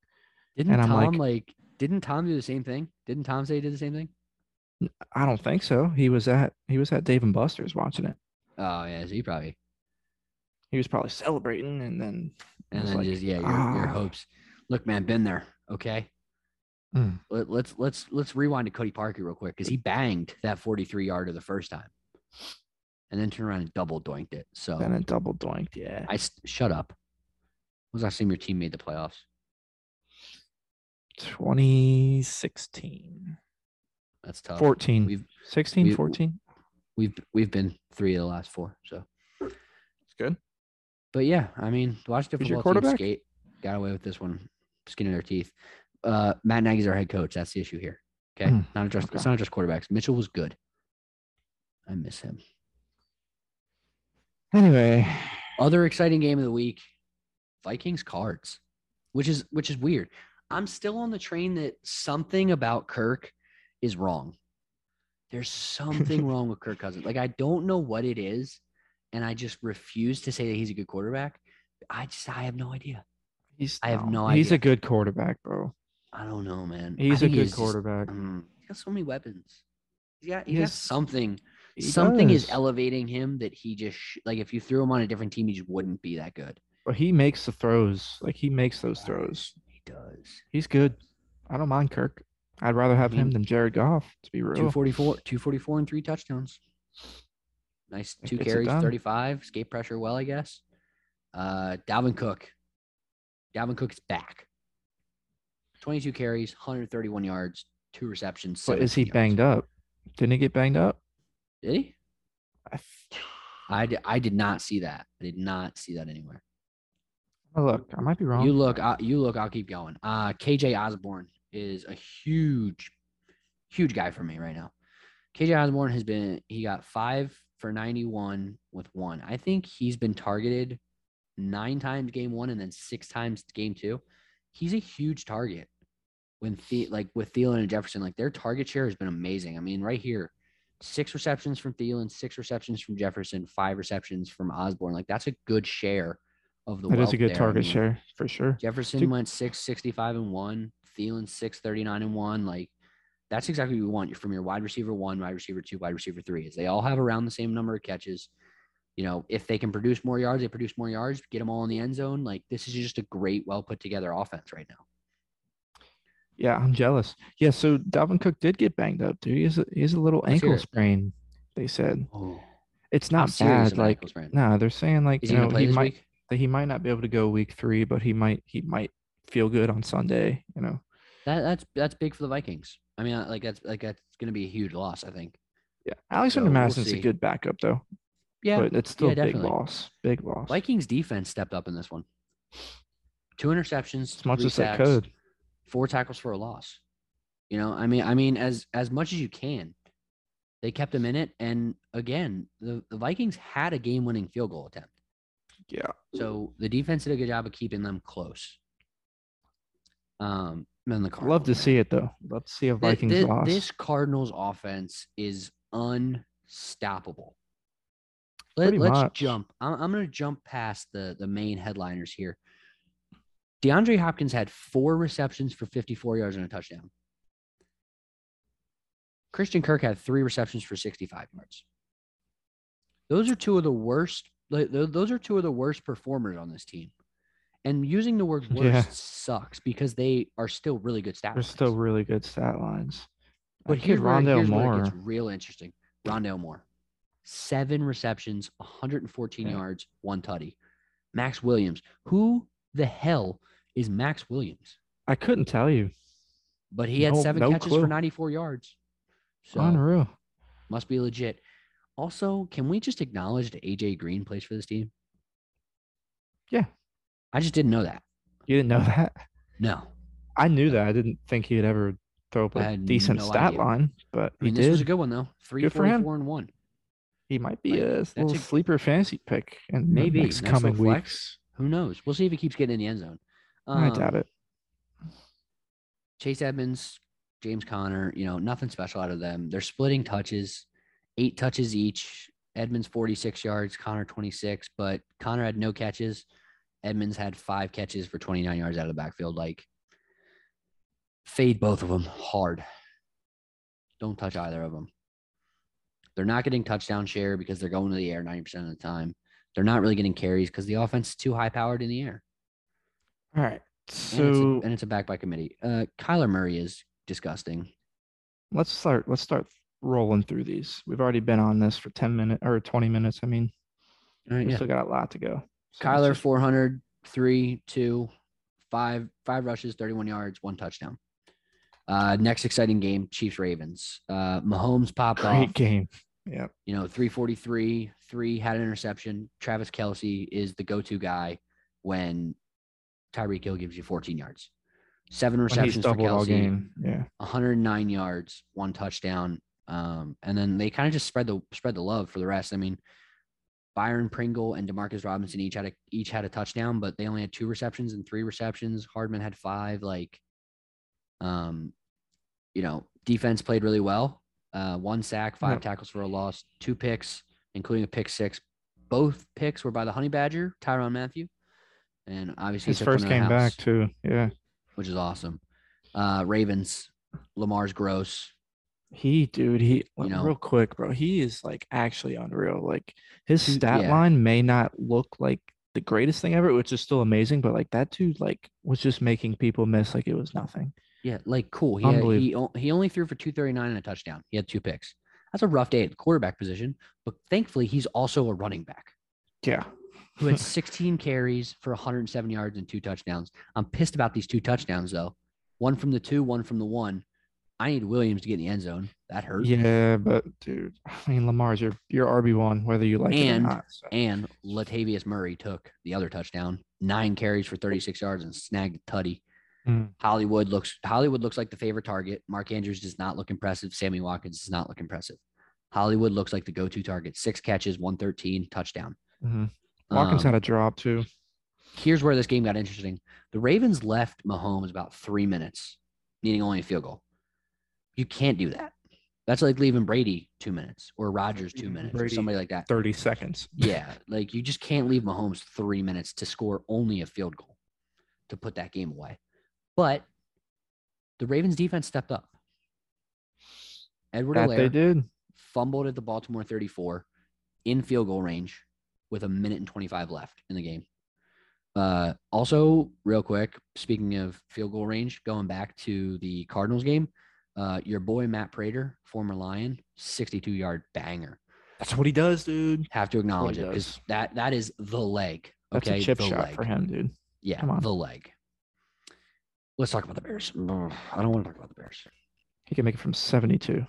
Didn't And I'm Tom like- like, Didn't Tom do the same thing? Didn't Tom say he did the same thing? I don't think so. He was at he was at Dave and Buster's watching it. Oh yeah, so he probably. He was probably celebrating and then And then like, just yeah, your, your "Ah." hopes. Look, man, been there. Okay. Mm. Let, let's let's let's rewind to Cody Parkey real quick because he banged that 43 yarder the first time, and then turned around and double doinked it. So then it double doinked. Yeah. I shut up. When was the last time your team made the playoffs? 2016. That's tough. 14. We've 16, we- 14. we've we've been three of the last four. So, It's good. but yeah, I mean, the Washington your football team skate got away with this one, skin in their teeth. Uh, Matt Nagy's our head coach. That's the issue here. Okay, Mm, not just it's not just quarterbacks. Mitchell was good. I miss him. Anyway, Other exciting game of the week. Vikings cards, which is which is weird. I'm still on the train that something about Kirk is wrong. There's something wrong with Kirk Cousins. Like I don't know what it is, and I just refuse to say that he's a good quarterback. I just I have no idea. He's I have no He's idea. a good quarterback, bro. I don't know, man. He's a good he's just- quarterback. um, he's got so many weapons. He's got He he got has- something. He something is elevating him that he just sh- like if you threw him on a different team, he just wouldn't be that good. But he makes the throws. Like he makes those throws. He does. He's good. I don't mind Kirk. I'd rather have him mean, than Jared Goff, to be real. 244, 244 and three touchdowns. Nice two carries, 35. Escape pressure well, I guess. Uh Dalvin Cook. Dalvin Cook is back. 22 carries, 131 yards, two receptions. But is he yards. banged up? Didn't he get banged up? Did he? I I did, I did not see that. I did not see that anywhere. oh, look, I might be wrong. You look, uh, you look. I'll keep going. Uh, KJ Osborne is a huge, huge guy for me right now. KJ Osborne has been. He got five for ninety-one with one. I think he's been targeted nine times game one and then six times game two. He's a huge target. When the, like with Thielen and Jefferson, like their target share has been amazing. I mean, right here, six receptions from Thielen, six receptions from Jefferson, five receptions from Osborne. Like that's a good share of the. that is a good there. I target mean, share for sure. Jefferson Dude. went six sixty five and one. Thielen six thirty nine and one. Like that's exactly what you want from your wide receiver one, wide receiver two, wide receiver three. Is they all have around the same number of catches. You know, if they can produce more yards, they produce more yards. Get them all in the end zone. Like this is just a great, well put together offense right now. Yeah, I'm jealous. Yeah, so Dalvin Cook did get banged up, dude. He has a, he has a little Let's ankle sprain. They said Oh, it's not bad. Like, no, they're saying like Is you know he might that he might not be able to go week three, but he might he might feel good on Sunday. You know. That that's that's big for the Vikings. I mean, like that's like that's going to be a huge loss. I think. Yeah, Alexander So, we'll Madison's see. a good backup though, Yeah, but it's still yeah, a big definitely. loss. Big loss. Vikings defense stepped up in this one. Two interceptions, as much three as they could. four tackles for a loss. You know, I mean, I mean, as as much as you can, they kept them in it. And again, the, the Vikings had a game-winning field goal attempt, Yeah. so the defense did a good job of keeping them close. Um, and the Love to see it though. Love to see a Vikings thi- loss. This Cardinals offense is unstoppable. Let, much. jump. I'm, I'm going to jump past the the main headliners here. DeAndre Hopkins had four receptions for 54 yards and a touchdown. Christian Kirk had three receptions for 65 yards. Those are two of the worst. Those are two of the worst performers on this team. And using the word worst Yeah. sucks because they are still really good stat. They're lines. still really good stat lines. But here's Rondale here's where it gets real interesting. Rondale Moore, seven receptions, 114 Yeah. yards, one tutty. Maxx Williams, who the hell is Maxx Williams? I couldn't tell you. But he had No- seven no catches for 94 yards. So Unreal. must be legit. Also, can we just acknowledge that AJ Green plays for this team? Yeah. I just didn't know that. You didn't know that? No. I knew that. I didn't think he'd ever throw up a decent no stat idea. line, but I mean, he this did. was a good one though. Three Good for him. forty-four and one. He might be like, a that's little a- sleeper fantasy pick in the Maybe. next Nice coming weeks. Who knows? We'll see if he keeps getting in the end zone. I doubt Um, it. Chase Edmonds, James Conner, you know, nothing special out of them. They're splitting touches, eight touches each. Edmonds 46 yards, Conner 26, but Conner had no catches. Edmonds had five catches for 29 yards out of the backfield. Like, fade both of them hard. Don't touch either of them. They're not getting touchdown share because they're going to the air 90% of the time. They're not really getting carries because the offense is too high powered in the air. All right. And, it's a, So and it's a back by committee. Uh, Kyler Murray is disgusting. let's start. Let's start rolling through these. We've already been on this for ten minutes or twenty minutes. I mean, All right, we yeah. still got a lot to go. So Kyler, just- 400, three, two, five, five rushes, 31 yards, one touchdown. Uh, next exciting game, Chiefs Ravens. Uh, Mahomes popped great off. game. Yeah. You know, 343, three had an interception. Travis Kelce is the go to guy when Tyreek Hill gives you 14 yards. Seven receptions for Kelce, game. Yeah. 109 yards, one touchdown. Um, and then they kind of just spread the spread the love for the rest. I mean, Byron Pringle and Demarcus Robinson each had a each had a touchdown, but they only had two receptions and three receptions. Hardman had five. Like, um, you know, defense played really well. Uh, one sack, five Yep. tackles for a loss, two picks, including a pick six. Both picks were by the Honey Badger, Tyrann Mathieu, and obviously His first one first to the came back house, too. Yeah. which is awesome. Uh, Ravens, Lamar's gross. He, dude, he You know- real quick, bro. He is like actually unreal. Like his stat yeah. line may not look like the greatest thing ever, which is still amazing, but like that dude, like was just making people miss like it was nothing. Yeah, like cool. He had, he he only threw for two thirty nine and a touchdown. He had two picks. That's a rough day at the quarterback position, but thankfully he's also a running back Yeah. who had 16 carries for 107 yards and two touchdowns. I'm pissed about these two touchdowns though. One from the two, one from the one. I need Williams to get in the end zone. That hurt. Yeah, but dude, I mean Lamar's your your RB one, whether you like And- it or not. so. And Latavius Murray took the other touchdown, nine carries for 36 yards and snagged a tutty. Mm. Hollywood looks Hollywood looks like the favorite target. Mark Andrews does not look impressive. Sammy Watkins does not look impressive. Hollywood looks like the go-to target. Six catches, 113, touchdown. Mhm. Watkins Um, had a drop too. here's where this game got interesting. The Ravens left Mahomes about three minutes, needing only a field goal. You can't do that. That's like leaving Brady two minutes or Rodgers two minutes or somebody like that. 30 seconds. Yeah, like you just can't leave Mahomes three minutes to score only a field goal to put that game away. But the Ravens defense stepped up. Edward That they did. fumbled at the Baltimore 34 in field goal range with a minute and 25 left in the game. Uh, also, real quick, speaking of field goal range, going back to the Cardinals game, uh, your boy Matt Prater, former Lion, 62 yard banger. That's what he does, dude. Have to acknowledge it because that that is the leg. That's okay, a chip the shot leg. for him, dude. Yeah, Come on. the leg. Let's talk about the Bears. I don't want to talk about the Bears. He can make it from 72.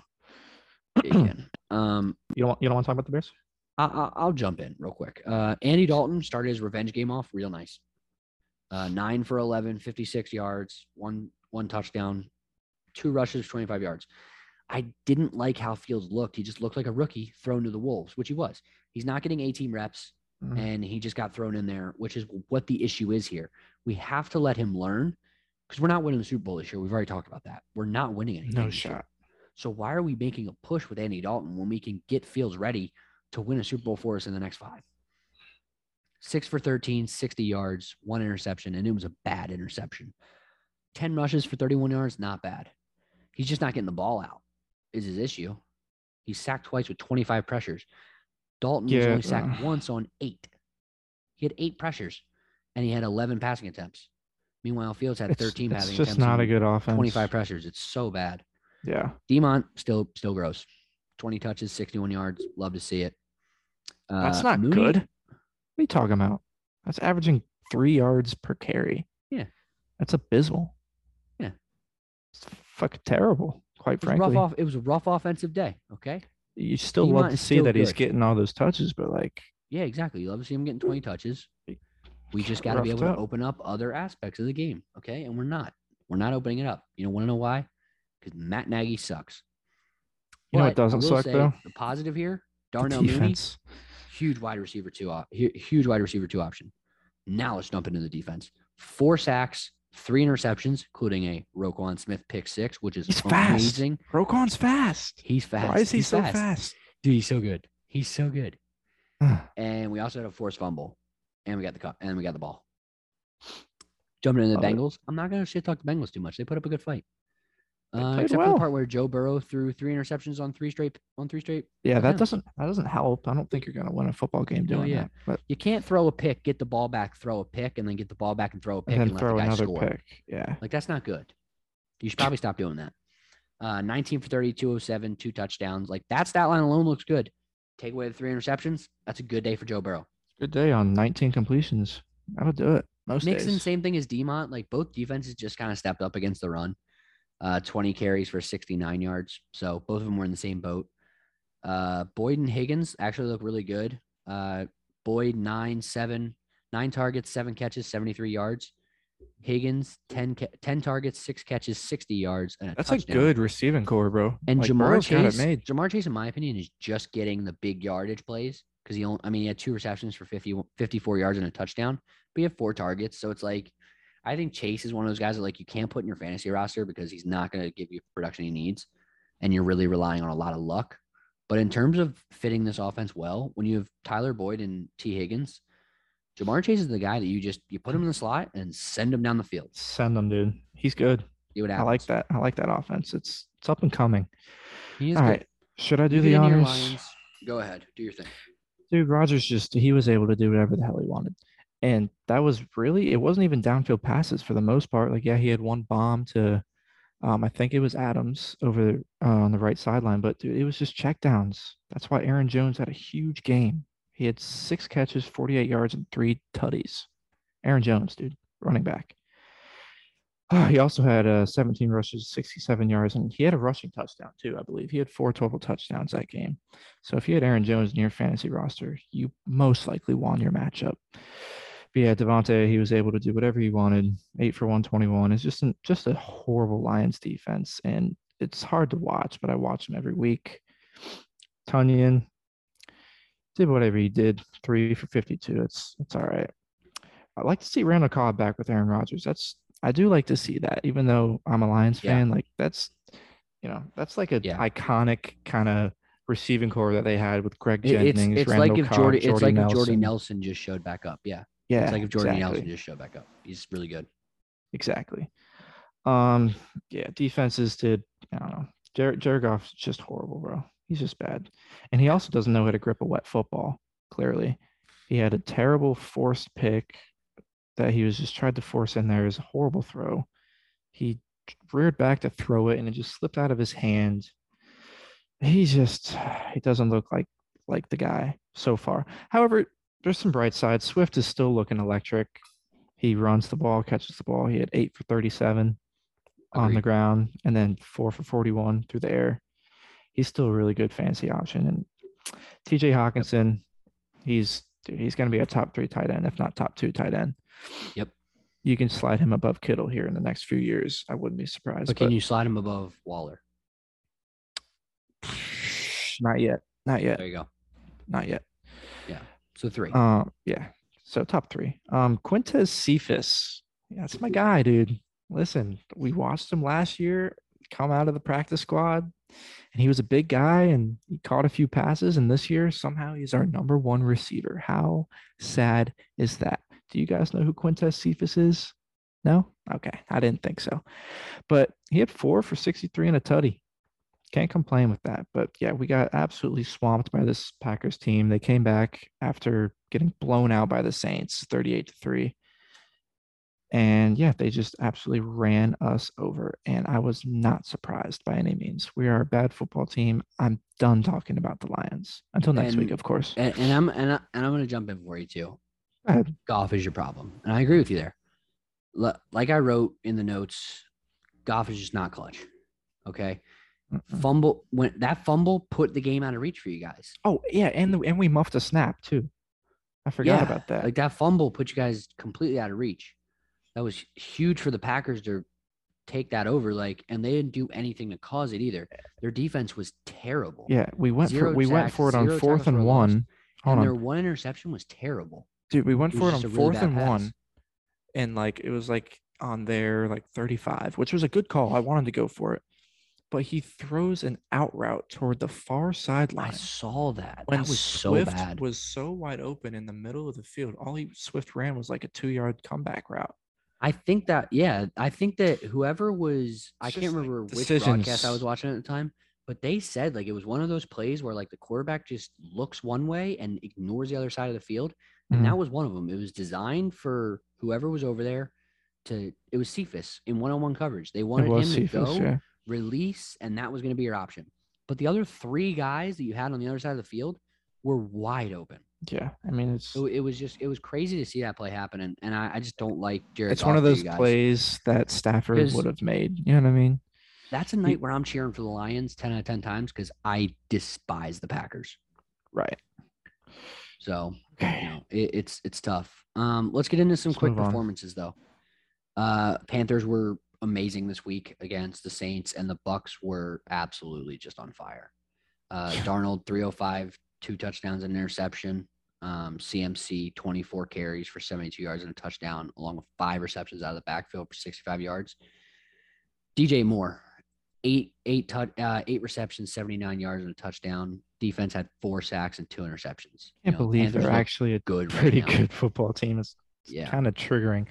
Um, You don't want, you don't want to talk about the Bears? I, I, I'll jump in real quick. Uh, Andy Dalton started his revenge game off real nice. Uh, nine for 11, 56 yards, one one touchdown, two rushes, 25 yards. I didn't like how Fields looked. He just looked like a rookie thrown to the wolves, which he was. He's not getting 18 reps, Mhm. and he just got thrown in there, which is what the issue is here. We have to let him learn because we're not winning the Super Bowl this year. We've already talked about that. We're not winning anything. No this year. shot. So why are we making a push with Andy Dalton when we can get Fields ready to win a Super Bowl for us in the next five? Six for 13, 60 yards, one interception, and it was a bad interception. 10 rushes for 31 yards, not bad. He's just not getting the ball out, is his issue. He's sacked twice with 25 pressures. Dalton was only sacked uh. once on eight. He had eight pressures and he had 11 passing attempts. Meanwhile, Fields had 13 it's just attempts. not a good offense. 25 pressures. It's so bad. Yeah. Demont still still gross. 20 touches, 61 yards. Love to see it. That's Uh, not Mooney- good. What are you talking about? That's averaging three yards per carry. Yeah. That's abysmal. Yeah. It's fucking terrible, quite It a rough frankly. off, it was a rough offensive day. Okay. You still love to see that he's getting all those touches, but like Yeah, exactly. You love to see him getting 20 touches. We just Got to be able up. to open up other aspects of the game. Okay. And we're not. We're not opening it up. You don't want to know why? Because Matt Nagy sucks. You know it doesn't suck, say though? The positive here, Darnell Mooney, huge wide receiver two, op- huge wide receiver two option. Now let's jump into the defense. Four sacks, three interceptions, including a Roquan Smith pick six, which is He's fast. amazing. Roquan's fast. He's fast. Why is he He's so fast? Dude, he's so good. He's so good. and we also had a forced fumble, and we got the cup, and we got the ball. Jumping into the Love it. Bengals, I'm not going to shit talk the Bengals too much. They put up a good fight, uh, except for the part where Joe Burrow threw three interceptions on three straight on three straight. yeah, that doesn't that doesn't help. I don't think you're gonna win a football game No, doing yeah. that. But You can't throw a pick, get the ball back, throw a pick, and then get the ball back and throw a pick and and, then let throw the guy another score. pick. Yeah. Like that's not good. You should probably stop doing that. Uh, 19 for 30, 207, two touchdowns. Like that stat line alone looks good. Take away the three interceptions. That's a good day for Joe Burrow. Good day on 19 completions. That'll do it. Most Mixon, days. same thing as Demont. Like both defenses just kind of stepped up against the run. Uh, 20 carries for 69 yards. So both of them were in the same boat. Uh, Boyd and Higgins actually look really good. Uh, Boyd, nine, seven, nine targets, seven catches, 73 yards. Higgins, 10, ca- 10 targets, six catches, 60 yards. And a That's touchdown. a good receiving core, bro. And Like, Ja'Marr Burrow's got it Chase. Ja'Marr Chase, in my opinion, is just getting the big yardage plays because he only, I mean, he had two receptions for 50, 54 yards and a touchdown, but he had four targets. So it's like, I think Chase is one of those guys that like you can't put in your fantasy roster because he's not going to give you production he needs, and you're really relying on a lot of luck. But in terms of fitting this offense well, when you have Tyler Boyd and Tee Higgins, Ja'Marr Chase is the guy that you just you put him in the slot and send him down the field. Send him, dude. He's good. I like that. I like that offense. It's it's up and coming. He is All good. right. Should I do You the get into your honors? Lions, Go ahead, do your thing. Dude, Rodgers just he was able to do whatever the hell he wanted. And that was really it wasn't even downfield passes for the most part. Like, yeah, he had one bomb to um, I think it was Adams over uh, on the right sideline, but dude, it was just checkdowns. That's why Aaron Jones had a huge game. He had six catches, 48 yards, and three tutties. Aaron Jones, dude, running back. he also had uh, 17 rushes, 67 yards, and he had a rushing touchdown too, I believe. He had four total touchdowns that game. So if you had Aaron Jones in your fantasy roster, you most likely won your matchup. But yeah, Davante, he was able to do whatever he wanted. Eight for 121. It's just an, just a horrible Lions defense, and it's hard to watch, but I watch them every week. Tunyon did whatever he did, three for 52. It's it's all right. I'd like to see Randall Cobb back with Aaron Rodgers. That's I do like to see that, even though I'm a Lions Yeah. fan. Like that's you know that's like a Yeah. iconic kind of receiving core that they had with Greg Jennings. it's it's Randall like if Cobb, Jordy, it's Jordy like Nelson. if Jordy Nelson just showed back up. Yeah, Yeah, it's like if Jordy exactly. Nelson just showed back up. He's really good. Exactly. Um, yeah, defenses did. I don't know. Jared, Jared Goff's just horrible, bro. He's just bad, and he also doesn't know how to grip a wet football. Clearly, he had a terrible forced pick that he was just tried to force in there. Is a horrible throw. He reared back to throw it, and it just slipped out of his hand. He's just he doesn't look like like the guy so far. However, there's some bright sides. Swift is still looking electric. He runs the ball, catches the ball. He had eight for 37 on the ground and then four for 41 through the air. He's still a really good fancy option. And TJ Hockenson, he's dude, he's going to be a top three tight end, if not top two tight end. Yep. You can slide him above Kittle here in the next few years. I wouldn't be surprised. But can you slide him above Waller? Not yet. Not yet. There you go. Not yet. Yeah. So three. Um, yeah. So top three. Um, Quintez Cephus. Yeah, that's my guy, dude. Listen, we watched him last year come out of the practice squad, and he was a big guy and he caught a few passes. And this year, somehow he's our number one receiver. How sad is that? Do you guys know who Quintez Cephus is? No? Okay. I didn't think so. But he had four for 63 and a tutty. Can't complain with that. But yeah, we got absolutely swamped by this Packers team. They came back after getting blown out by the Saints 38 to 3. And yeah, they just absolutely ran us over. And I was not surprised by any means. We are a bad football team. I'm done talking about the Lions. Until next week, of course. and, and I'm and, I, and I'm going to jump in for you too. Go ahead. Goff is your problem, and I agree with you there. L- Like I wrote in the notes, Goff is just not clutch. Okay, Mm-mm. fumble when that fumble put the game out of reach for you guys. Oh, yeah. And, the, and we muffed a snap too. I forgot Yeah, about that. Like that fumble put you guys completely out of reach. That was huge for the Packers to take that over. Like, and they didn't do anything to cause it either. Their defense was terrible. yeah, we went for Zero we went for it on fourth and for one. Hold and on. their one interception was terrible. Dude, we went It for it on a really fourth and pass. one, and like it was like on their like 35, which was a good call. I wanted to go for it, but he throws an out route toward the far sideline. I saw that. When that was so Swift bad. was so wide open in the middle of the field, all he Swift ran was like a two yard comeback route. I think that yeah, I think that whoever was I can't just, like, remember which broadcast I was watching at the time, but they said like it was one of those plays where like the quarterback just looks one way and ignores the other side of the field, and Mhm. that was one of them. It was designed for whoever was over there to. It was Cephus in one-on-one coverage. They wanted him was to go yeah. release, and that was going to be your option. But the other three guys that you had on the other side of the field were wide open. Yeah, I mean it's So it was just it was crazy to see that play happen, and, and I, I just don't like Jared. it's one of those plays that Stafford would have made. You know what I mean? That's a night where I'm cheering for the Lions 10 out of 10 times because I despise the Packers. Right. So, Okay. you know, it, it's it's tough. Um, let's get into some Let's quick performances though. Uh, Panthers were amazing this week against the Saints, and the Bucks were absolutely just on fire. Uh, Darnold 305 two touchdowns and an interception. Um, CMC 24 carries for 72 yards and a touchdown, along with five receptions out of the backfield for 65 yards. DJ Moore, eight eight tou- uh, eight receptions, 79 yards and a touchdown. Defense had four sacks and two interceptions. You Can't know, believe they're actually a good pretty now. good football team. It's Yeah. kind of triggering.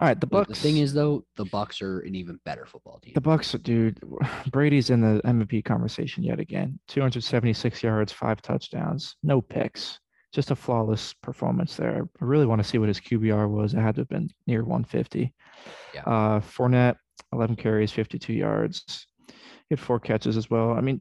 All right, the Bucks. the thing is, though, the Bucks are an even better football team. The Bucks, dude, Brady's in the MVP conversation yet again. 276 yards, five touchdowns, no picks, just a flawless performance there. I really want to see what his QBR was. It had to have been near 150. Yeah. Uh, Fournette, 11 carries, 52 yards. He had four catches as well. I mean,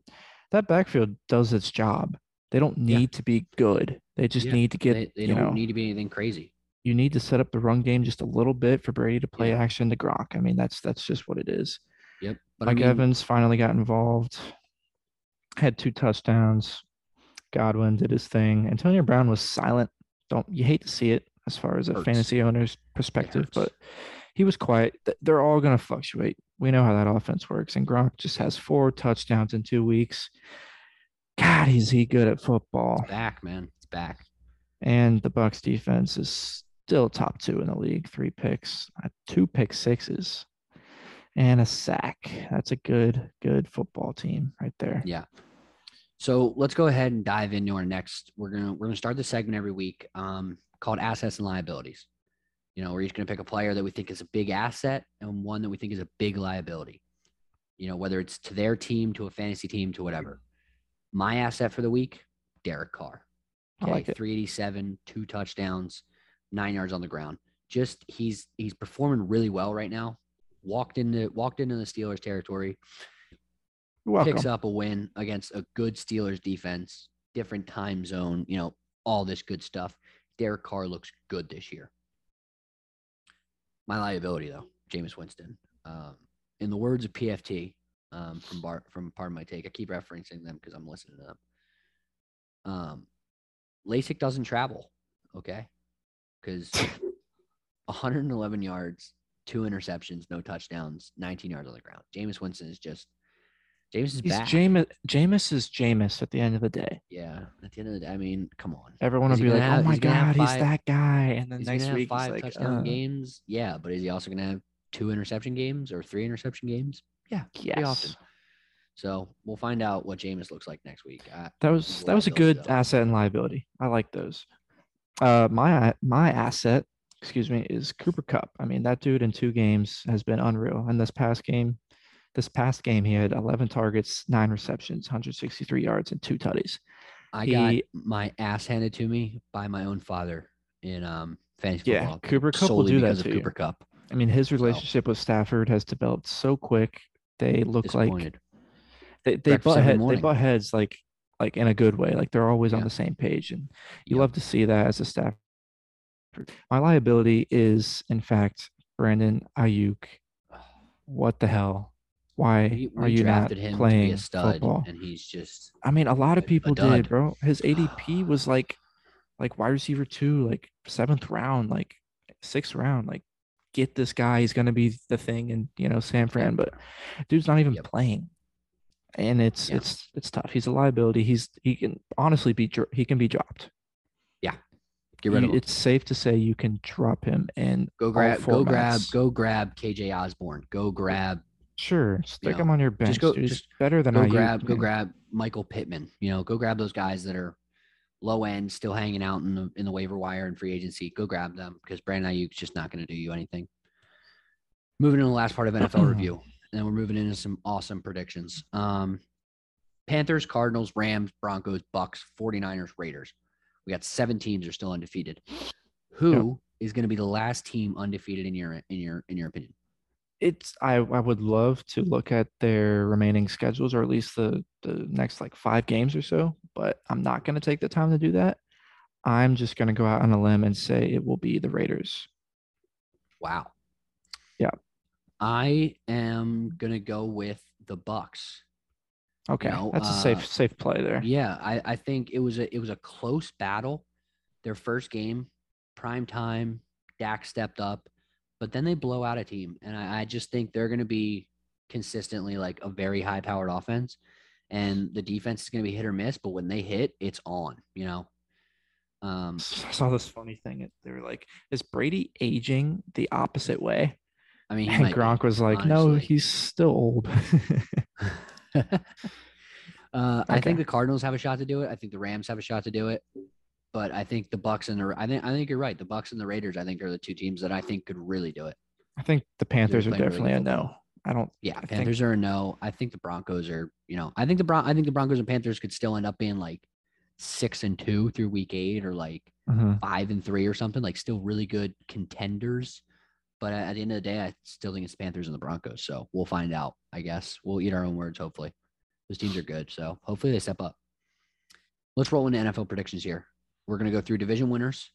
that backfield does its job. They don't Yeah. need to be good. They just Yeah, need to get, they they you don't know, need to be anything crazy. you need to set up the run game just a little bit for Brady to play Yeah. action to Gronk. I mean, that's that's just what it is. Yep. But Mike I mean, Evans finally got involved, had two touchdowns. Godwin did his thing. Antonio Brown was silent. Don't you hate to see it as far as a Hurts. fantasy owner's perspective, but he was quiet. They're all going to fluctuate. We know how that offense works. And Gronk just has four touchdowns in two weeks. God, is he good at football? it's back, man. It's back. And the Bucks defense is still top two in the league. Three picks, uh, two pick sixes, and a sack. That's a good, good football team right there. Yeah. So let's go ahead and dive into our next. We're gonna we're gonna start the segment every week um, called assets and liabilities. You know, we're each gonna pick a player that we think is a big asset and one that we think is a big liability. You know, whether it's to their team, to a fantasy team, to whatever. My asset for the week, Derek Carr. I like it. 387, two touchdowns, nine yards on the ground. Just he's he's performing really well right now. Walked into walked into the Steelers territory, picks up a win against a good Steelers defense, different time zone, you know, all this good stuff. Derek Carr looks good this year. My liability, though, Jameis Winston. Um, in the words of PFT um, from Bar- from Pardon My Take, I keep referencing them because I'm listening to them. Um, LASIK doesn't travel, okay? Because 111 yards, two interceptions, no touchdowns, 19 yards on the ground. Jameis Winston is just Jameis is He's back. Jameis. Jameis is Jameis at the end of the day. Yeah, at the end of the day, I mean, come on. Everyone will be like, have- "Oh my he's God, he's five- that guy," and then next week five he's like, touchdown uh, games? Yeah, but is he also gonna have two interception games or three interception games? Yeah, pretty often. So we'll find out what Jameis looks like next week. I, That was that was a good though. asset and liability. I like those. Uh, my my asset, excuse me, is Cooper Kupp. I mean, that dude in two games has been unreal. And this past game, this past game, he had 11 targets, nine receptions, 163 yards, and two tutties. I got my ass handed to me by my own father in um fantasy Yeah, football. Cooper Kupp will do that to of you. Cooper Kupp. I mean, his So- relationship with Stafford has developed so quick. They look like they, they Breakfast butt head, they butt heads like like in a good way. Like they're always on the same page, and you love to see that as a staff. My liability is, in fact, Brandon Aiyuk. What the hell? Why we, are we you not drafted him to playing be a stud, football? and he's just I mean, a lot of people did, bro. His ADP was like, like wide receiver two, like seventh round, like sixth round. Like, get this guy. He's gonna be the thing in you know San Fran, but dude's not even Yep. playing, and it's Yeah. it's it's tough. He's a liability. He's he can honestly be he can be dropped. Yeah. Get rid You- of him. It's safe to say you can drop him and Go grab, go grab, go grab KJ Osborne. Go grab, Sure, stick know, him on your bench. go- dude. just better than I go Aiyuk, grab, go grab Michael Pittman. You know, go grab those guys that are low end, still hanging out in the in the waiver wire and free agency. Go grab them because Brandon Aiyuk's just not going to do you anything. Moving to the last part of NFL review, and then we're moving into some awesome predictions. Um, Panthers, Cardinals, Rams, Broncos, Bucks, 49ers, Raiders. We got seven teams are still undefeated. Who is going to be the last team undefeated in your in your in your opinion? It's I, I would love to look at their remaining schedules or at least the the next like five games or so but i'm not going to take the time to do that i'm just going to go out on a limb and say it will be the raiders Wow. Yeah. I am gonna go with the Bucks. okay know, that's a uh, safe safe play there Yeah, I, I think it was a it was a close battle. Their first game, prime time, Dak stepped up, but then they blow out a team. And I, I just think they're gonna be consistently like a very high powered offense. and the defense is going to be hit or miss. But when they hit, it's on. You know. Um, I saw this funny thing. They were like, "Is Brady aging the opposite way?" I mean, And might be, Gronk was like, "No, he's still old." uh, I think the Cardinals have a shot to do it. I think the Rams have a shot to do it. But I think the Bucks and the I think I think you're right. The Bucks and the Raiders I think are the two teams that I think could really do it. I think the Panthers are playing really definitely a no. I don't. Yeah, I think- Panthers are a no. I think the Broncos are, you know, I think the Bron- I think the Broncos and Panthers could still end up being like six and two through week eight or like Mhm. five and three or something, like still really good contenders. But at the end of the day, I still think it's Panthers and the Broncos. So we'll find out, I guess. We'll eat our own words, hopefully. Those teams are good. So hopefully they step up. Let's roll into NFL predictions here. We're going to go through division winners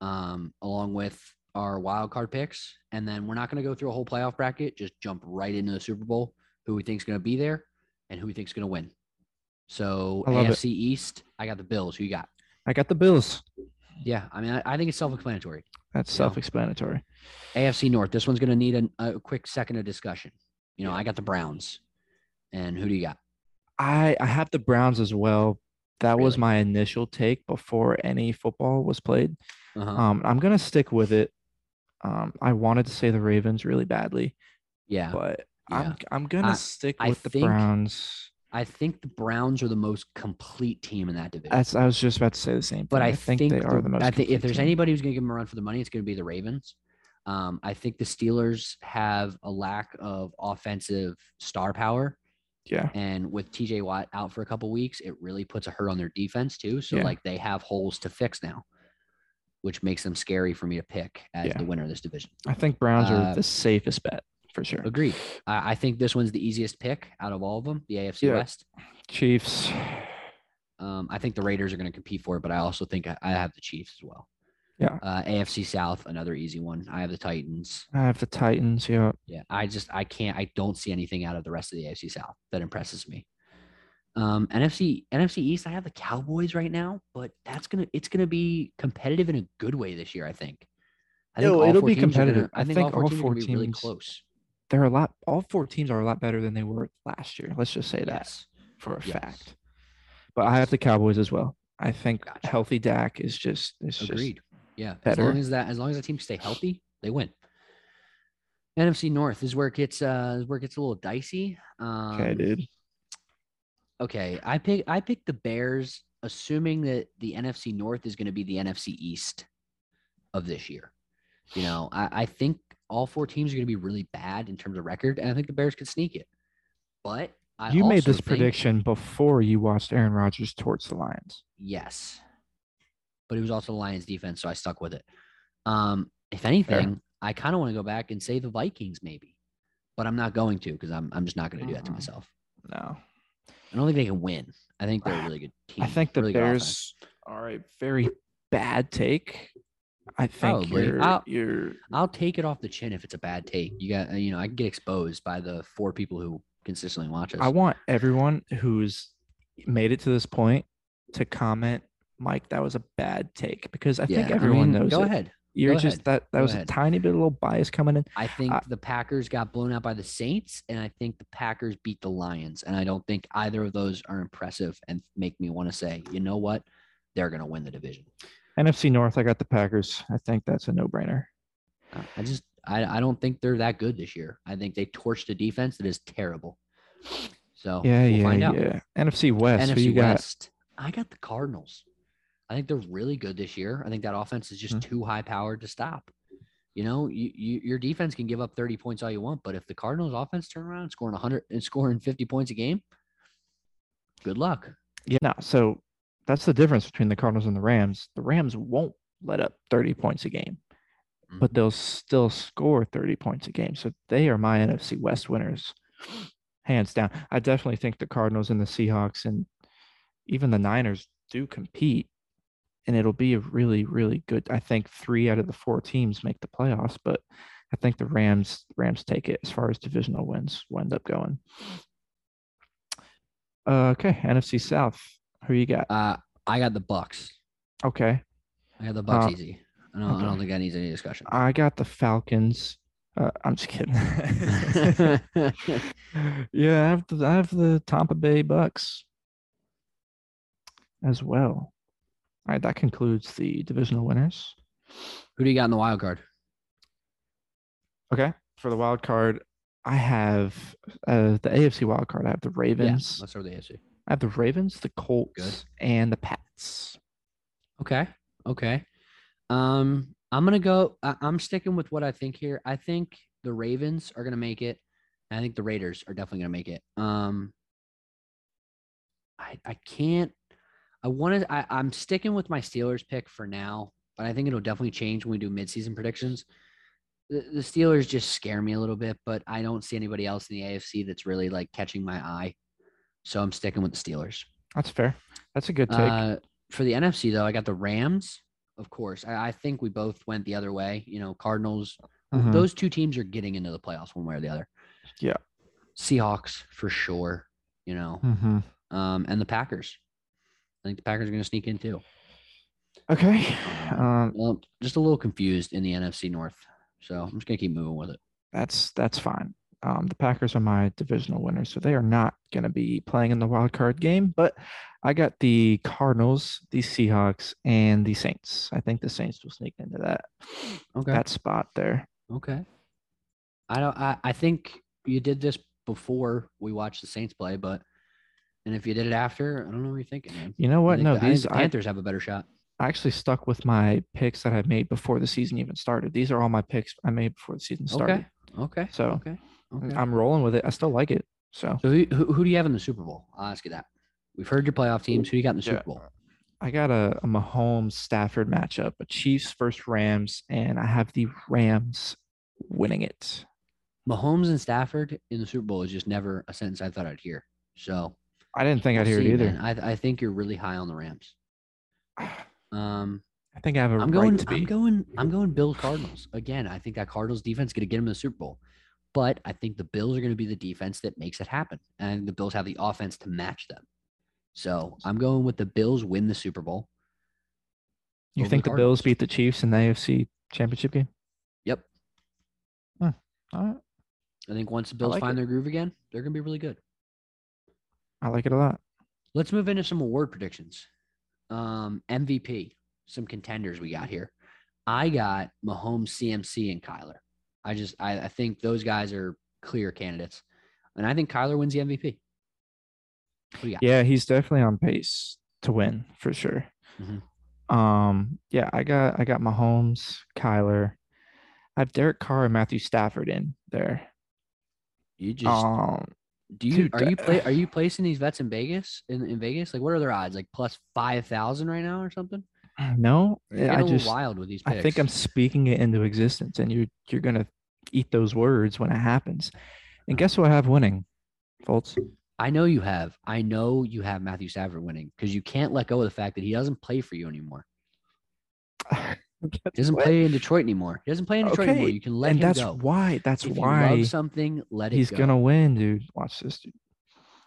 um, along with our wild card picks. And then we're not going to go through a whole playoff bracket, just jump right into the Super Bowl, who we think is going to be there and who we think is going to win. So love it. AFC East, I got the Bills. Who you got? I got the Bills. Yeah, I mean, I, I think it's self-explanatory. That's self-explanatory. AFC North. This one's going to need a quick second of discussion. You know, I got the Browns, and who do you got? I I have the Browns as well. That was my initial take before any football was played. Uh-huh. Um, I'm gonna stick with it. Um, I wanted to say the Ravens really badly, yeah, but yeah. I'm I'm gonna I- stick I with the think- Browns. I think the Browns are the most complete team in that division. That's I was just about to say the same thing. but I, think, think, they are the- the most. I think if there's team. anybody who's going to give them a run for the money, it's going to be the Ravens. Um, I think the Steelers have a lack of offensive star power, yeah, and with TJ Watt out for a couple weeks, it really puts a hurt on their defense too. So Yeah. like they have holes to fix now, which makes them scary for me to pick as Yeah. the winner of this division. I think Browns are uh, the safest bet for sure. Agreed. I, I think this one's the easiest pick out of all of them, the AFC Yeah. West. Chiefs. Um, I think the Raiders are going to compete for it, but I also think I, I have the Chiefs as well. Yeah. Uh, AFC South, another easy one. I have the Titans. I have the Titans. Yeah, Yeah, I just I can't I don't see anything out of the rest of the AFC South that impresses me. Um, NFC NFC East, I have the Cowboys right now, but that's gonna it's gonna be competitive in a good way this year. I think. I No, all it'll be are gonna- competitive. I I think, think all four all teams are four gonna be really close. they're a lot. All four teams are a lot better than they were last year. Let's just say that Yes. for a Yes. fact. But I have the Cowboys as well. I think Gotcha. healthy Dak is just is just Yeah. As long as that as long as the team stay healthy, they win. NFC North is where it gets uh is where it gets a little dicey. Um, okay, dude. Okay, I pick I picked the Bears, assuming that the NFC North is going to be the NFC East of this year. You know, I, I think all four teams are going to be really bad in terms of record, and I think the Bears could sneak it. But I You made this think- prediction before you watched Aaron Rodgers torch the Lions. yes, but it was also the Lions defense, so I stuck with it. Um, if anything, I kind of want to go back and say the Vikings maybe, but I'm not going to because I'm I'm just not going to do that to Mhm. myself. No, I don't think they can win. I think they're a really good team. I think the really. Bears are a very bad take. I think Probably. you're I'll- you're I'll take it off the chin if it's a bad take. You got, you know, I can get exposed by the four people who consistently watch us. I want everyone who's made it to this point to comment, Mike, that was a bad take because I think Yeah, I everyone mean, knows Go it. ahead. You're Go just ahead. that that Go was ahead. a tiny bit of a little bias coming in. I think I- the Packers got blown out by the Saints, and I think the Packers beat the Lions, and I don't think either of those are impressive and make me want to say, you know what, they're going to win the division. NFC North, I got the Packers. I think that's a no-brainer. Uh, I just, I, I don't think they're that good this year. I think they torched a defense that is terrible. So Yeah, we'll yeah, find out. yeah. NFC West, who NFC you got? West. I got the Cardinals. I think they're really good this year. I think that offense is just Hmm. too high powered to stop. You know, you, you your defense can give up 30 points all you want, but if the Cardinals offense turn around and scoring 100 and scoring 50 points a game, good luck. Yeah, no, so that's the difference between the Cardinals and the Rams. The Rams won't let up 30 points a game, but Mhm. they'll still score 30 points a game. So they are my NFC West winners, hands down. I definitely think the Cardinals and the Seahawks and even the Niners do compete, and it'll be a really, really good. I think three out of the four teams make the playoffs, but I think the Rams Rams take it as far as divisional wins wind up going. Uh, okay, NFC South. Who you got? Uh, I got the Bucks. Okay. I got the Bucks Uh, easy. I don't, I don't think that needs any discussion. I got the Falcons. Uh, I'm just kidding. yeah, I have the I have the Tampa Bay Bucks as well. All right, that concludes the divisional winners. Who do you got in the wild card? Okay, for the wild card, I have uh, the AFC wild card. I have the Yeah, Ravens. let's start with the AFC. I have the Ravens, the Colts, Good. and the Pats. Okay. Okay. Um, I'm gonna go. I, I'm sticking with what I think here. I think the Ravens are gonna make it. I think the Raiders are definitely gonna make it. Um, I I can't. I wanted. I I'm sticking with my Steelers pick for now, but I think it'll definitely change when we do midseason predictions. The, the Steelers just scare me a little bit, but I don't see anybody else in the AFC that's really like catching my eye. So I'm sticking with the Steelers. That's fair. That's a good take. Uh, for the NFC though, I got the Rams. Of course, I, I think we both went the other way. You know, Cardinals. Mhm. Those two teams are getting into the playoffs one way or the other. Yeah. Seahawks for sure. You know, Mhm. um, and the Packers. I think the Packers are going to sneak in too. Okay. Um, Well, just a little confused in the NFC North, so I'm just going to keep moving with it. that's that's fine. Um, the Packers are my divisional winners, so they are not going to be playing in the wild card game. But I got the Cardinals, the Seahawks, and the Saints. I think the Saints will sneak into that Okay. that spot there. okay. I don't. I, I think you did this before we watched the Saints play, but and if you did it after, I don't know what you're thinking, man. You know I what? No, the- I these the I, Panthers have a better shot. I actually stuck with my picks that I made before the season even started. These are all my picks I made before the season started. Okay. Okay. So, okay. Okay. I'm rolling with it. I still like it. So so who, who who do you have in the Super Bowl? I'll ask you that. We've heard your playoff teams. Who do you got in the Yeah. Super Bowl? I got a, a Mahomes Stafford matchup, a Chiefs versus Rams, and I have the Rams winning it. Mahomes and Stafford in the Super Bowl is just never a sentence I thought I'd hear. So I didn't think I'd hear see, it either. man. I I think you're really high on the Rams. I Um, think I have a I'm right going. to be. I'm going. I'm going. Bills Cardinals again. I think that Cardinals defense is going to get them in the Super Bowl, but I think the Bills are going to be the defense that makes it happen, and the Bills have the offense to match them. So I'm going with the Bills win the Super Bowl. you over think the Bills Cardinals. beat the Chiefs in the AFC Championship game? Yep. All right. I think once the Bills like find it. their groove again, they're going to be really good. I like it a lot. Let's move into some award predictions. Um, MVP, some contenders we got here. I got Mahomes, CMC, and Kyler. I just I, I think those guys are clear candidates, and I think Kyler wins the MVP. What do you got? Yeah, he's definitely on pace to win for sure. Mhm. Um, yeah, I got I got Mahomes, Kyler. I have Derek Carr and Matthew Stafford in there. You just Um, do you dude, are you play are you placing these vets in Vegas in, in Vegas? Like what are their odds? Like plus five thousand right now or something? no, You're I getting a little just wild with these picks. I think I'm speaking it into existence, and you you're gonna eat those words when it happens. And uh-huh. guess who I have winning, Foltz? I know you have. I know you have Matthew Stafford winning because you can't let go of the fact that he doesn't play for you anymore. He doesn't play in Detroit anymore. He doesn't play in Detroit anymore. You can let and him that's go. why. That's if why love something, let it he's go. gonna win, dude. Watch this, dude.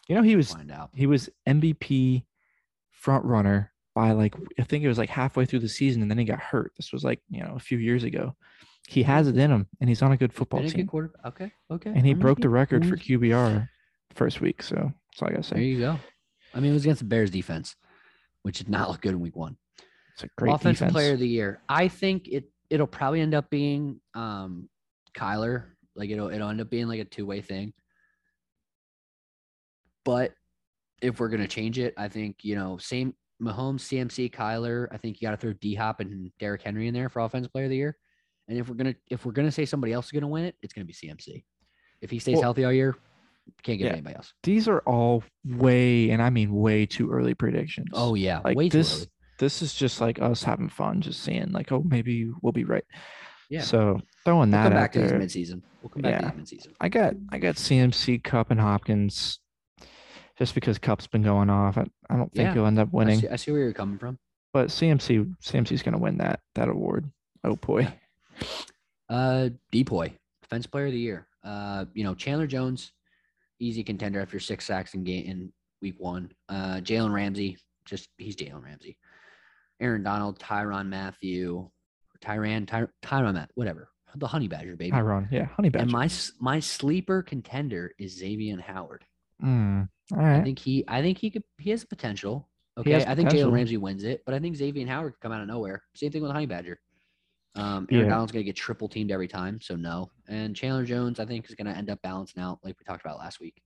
You know he was find out. he was MVP front runner by like I think it was like halfway through the season, and then he got hurt. This was like you know a few years ago. He has it in him, and he's on a good football a good team. Okay, okay. And he I'm broke the record for QBR first week. So that's all I gotta say. There you go. I mean, it was against the Bears defense, which did not look good in Week One. It's a great Offensive defense. Player of the Year. I think it it'll probably end up being um Kyler. Like it'll it'll end up being like a two way thing. But if we're gonna change it, I think you know same Mahomes, CMC, Kyler. I think you got to throw D Hop and Derrick Henry in there for Offensive Player of the Year. And if we're gonna if we're gonna say somebody else is gonna win it, it's gonna be CMC. If he stays Well- healthy all year, can't get Yeah. anybody else. These are all way, and I mean way too early predictions. Oh yeah, like way too this. This is just like us having fun, just seeing like, oh, maybe we'll be right. Yeah. So throwing We'll that come back to these midseason. We'll come back Yeah. to these midseason. I got I got CMC Kupp and Hopkins just because Kupp's been going off. I, I don't think Yeah, he'll end up I winning, see, I see where you're coming from. but CMC CMC's gonna win that that award. Oh boy. Uh, Depoy, defense player of the year. Uh, you know Chandler Jones, easy contender after six sacks in game in week one. Uh, Jalen Ramsey, just he's Jalen Ramsey. Aaron Donald, Tyrann Mathieu, Tyrann, Ty, Tyron Matt, whatever. the Honey Badger baby. Tyron, yeah, Honey Badger. and my my sleeper contender is Xavier Howard. Mm, all I think he I think he could he has potential. Okay, has I think. Jalen Ramsey wins it, but I think Xavier Howard could come out of nowhere. Same thing with Honey Badger. Um, Aaron Yeah. Donald's gonna get triple teamed every time, so no. And Chandler Jones, I think, is gonna end up balancing out like we talked about last week.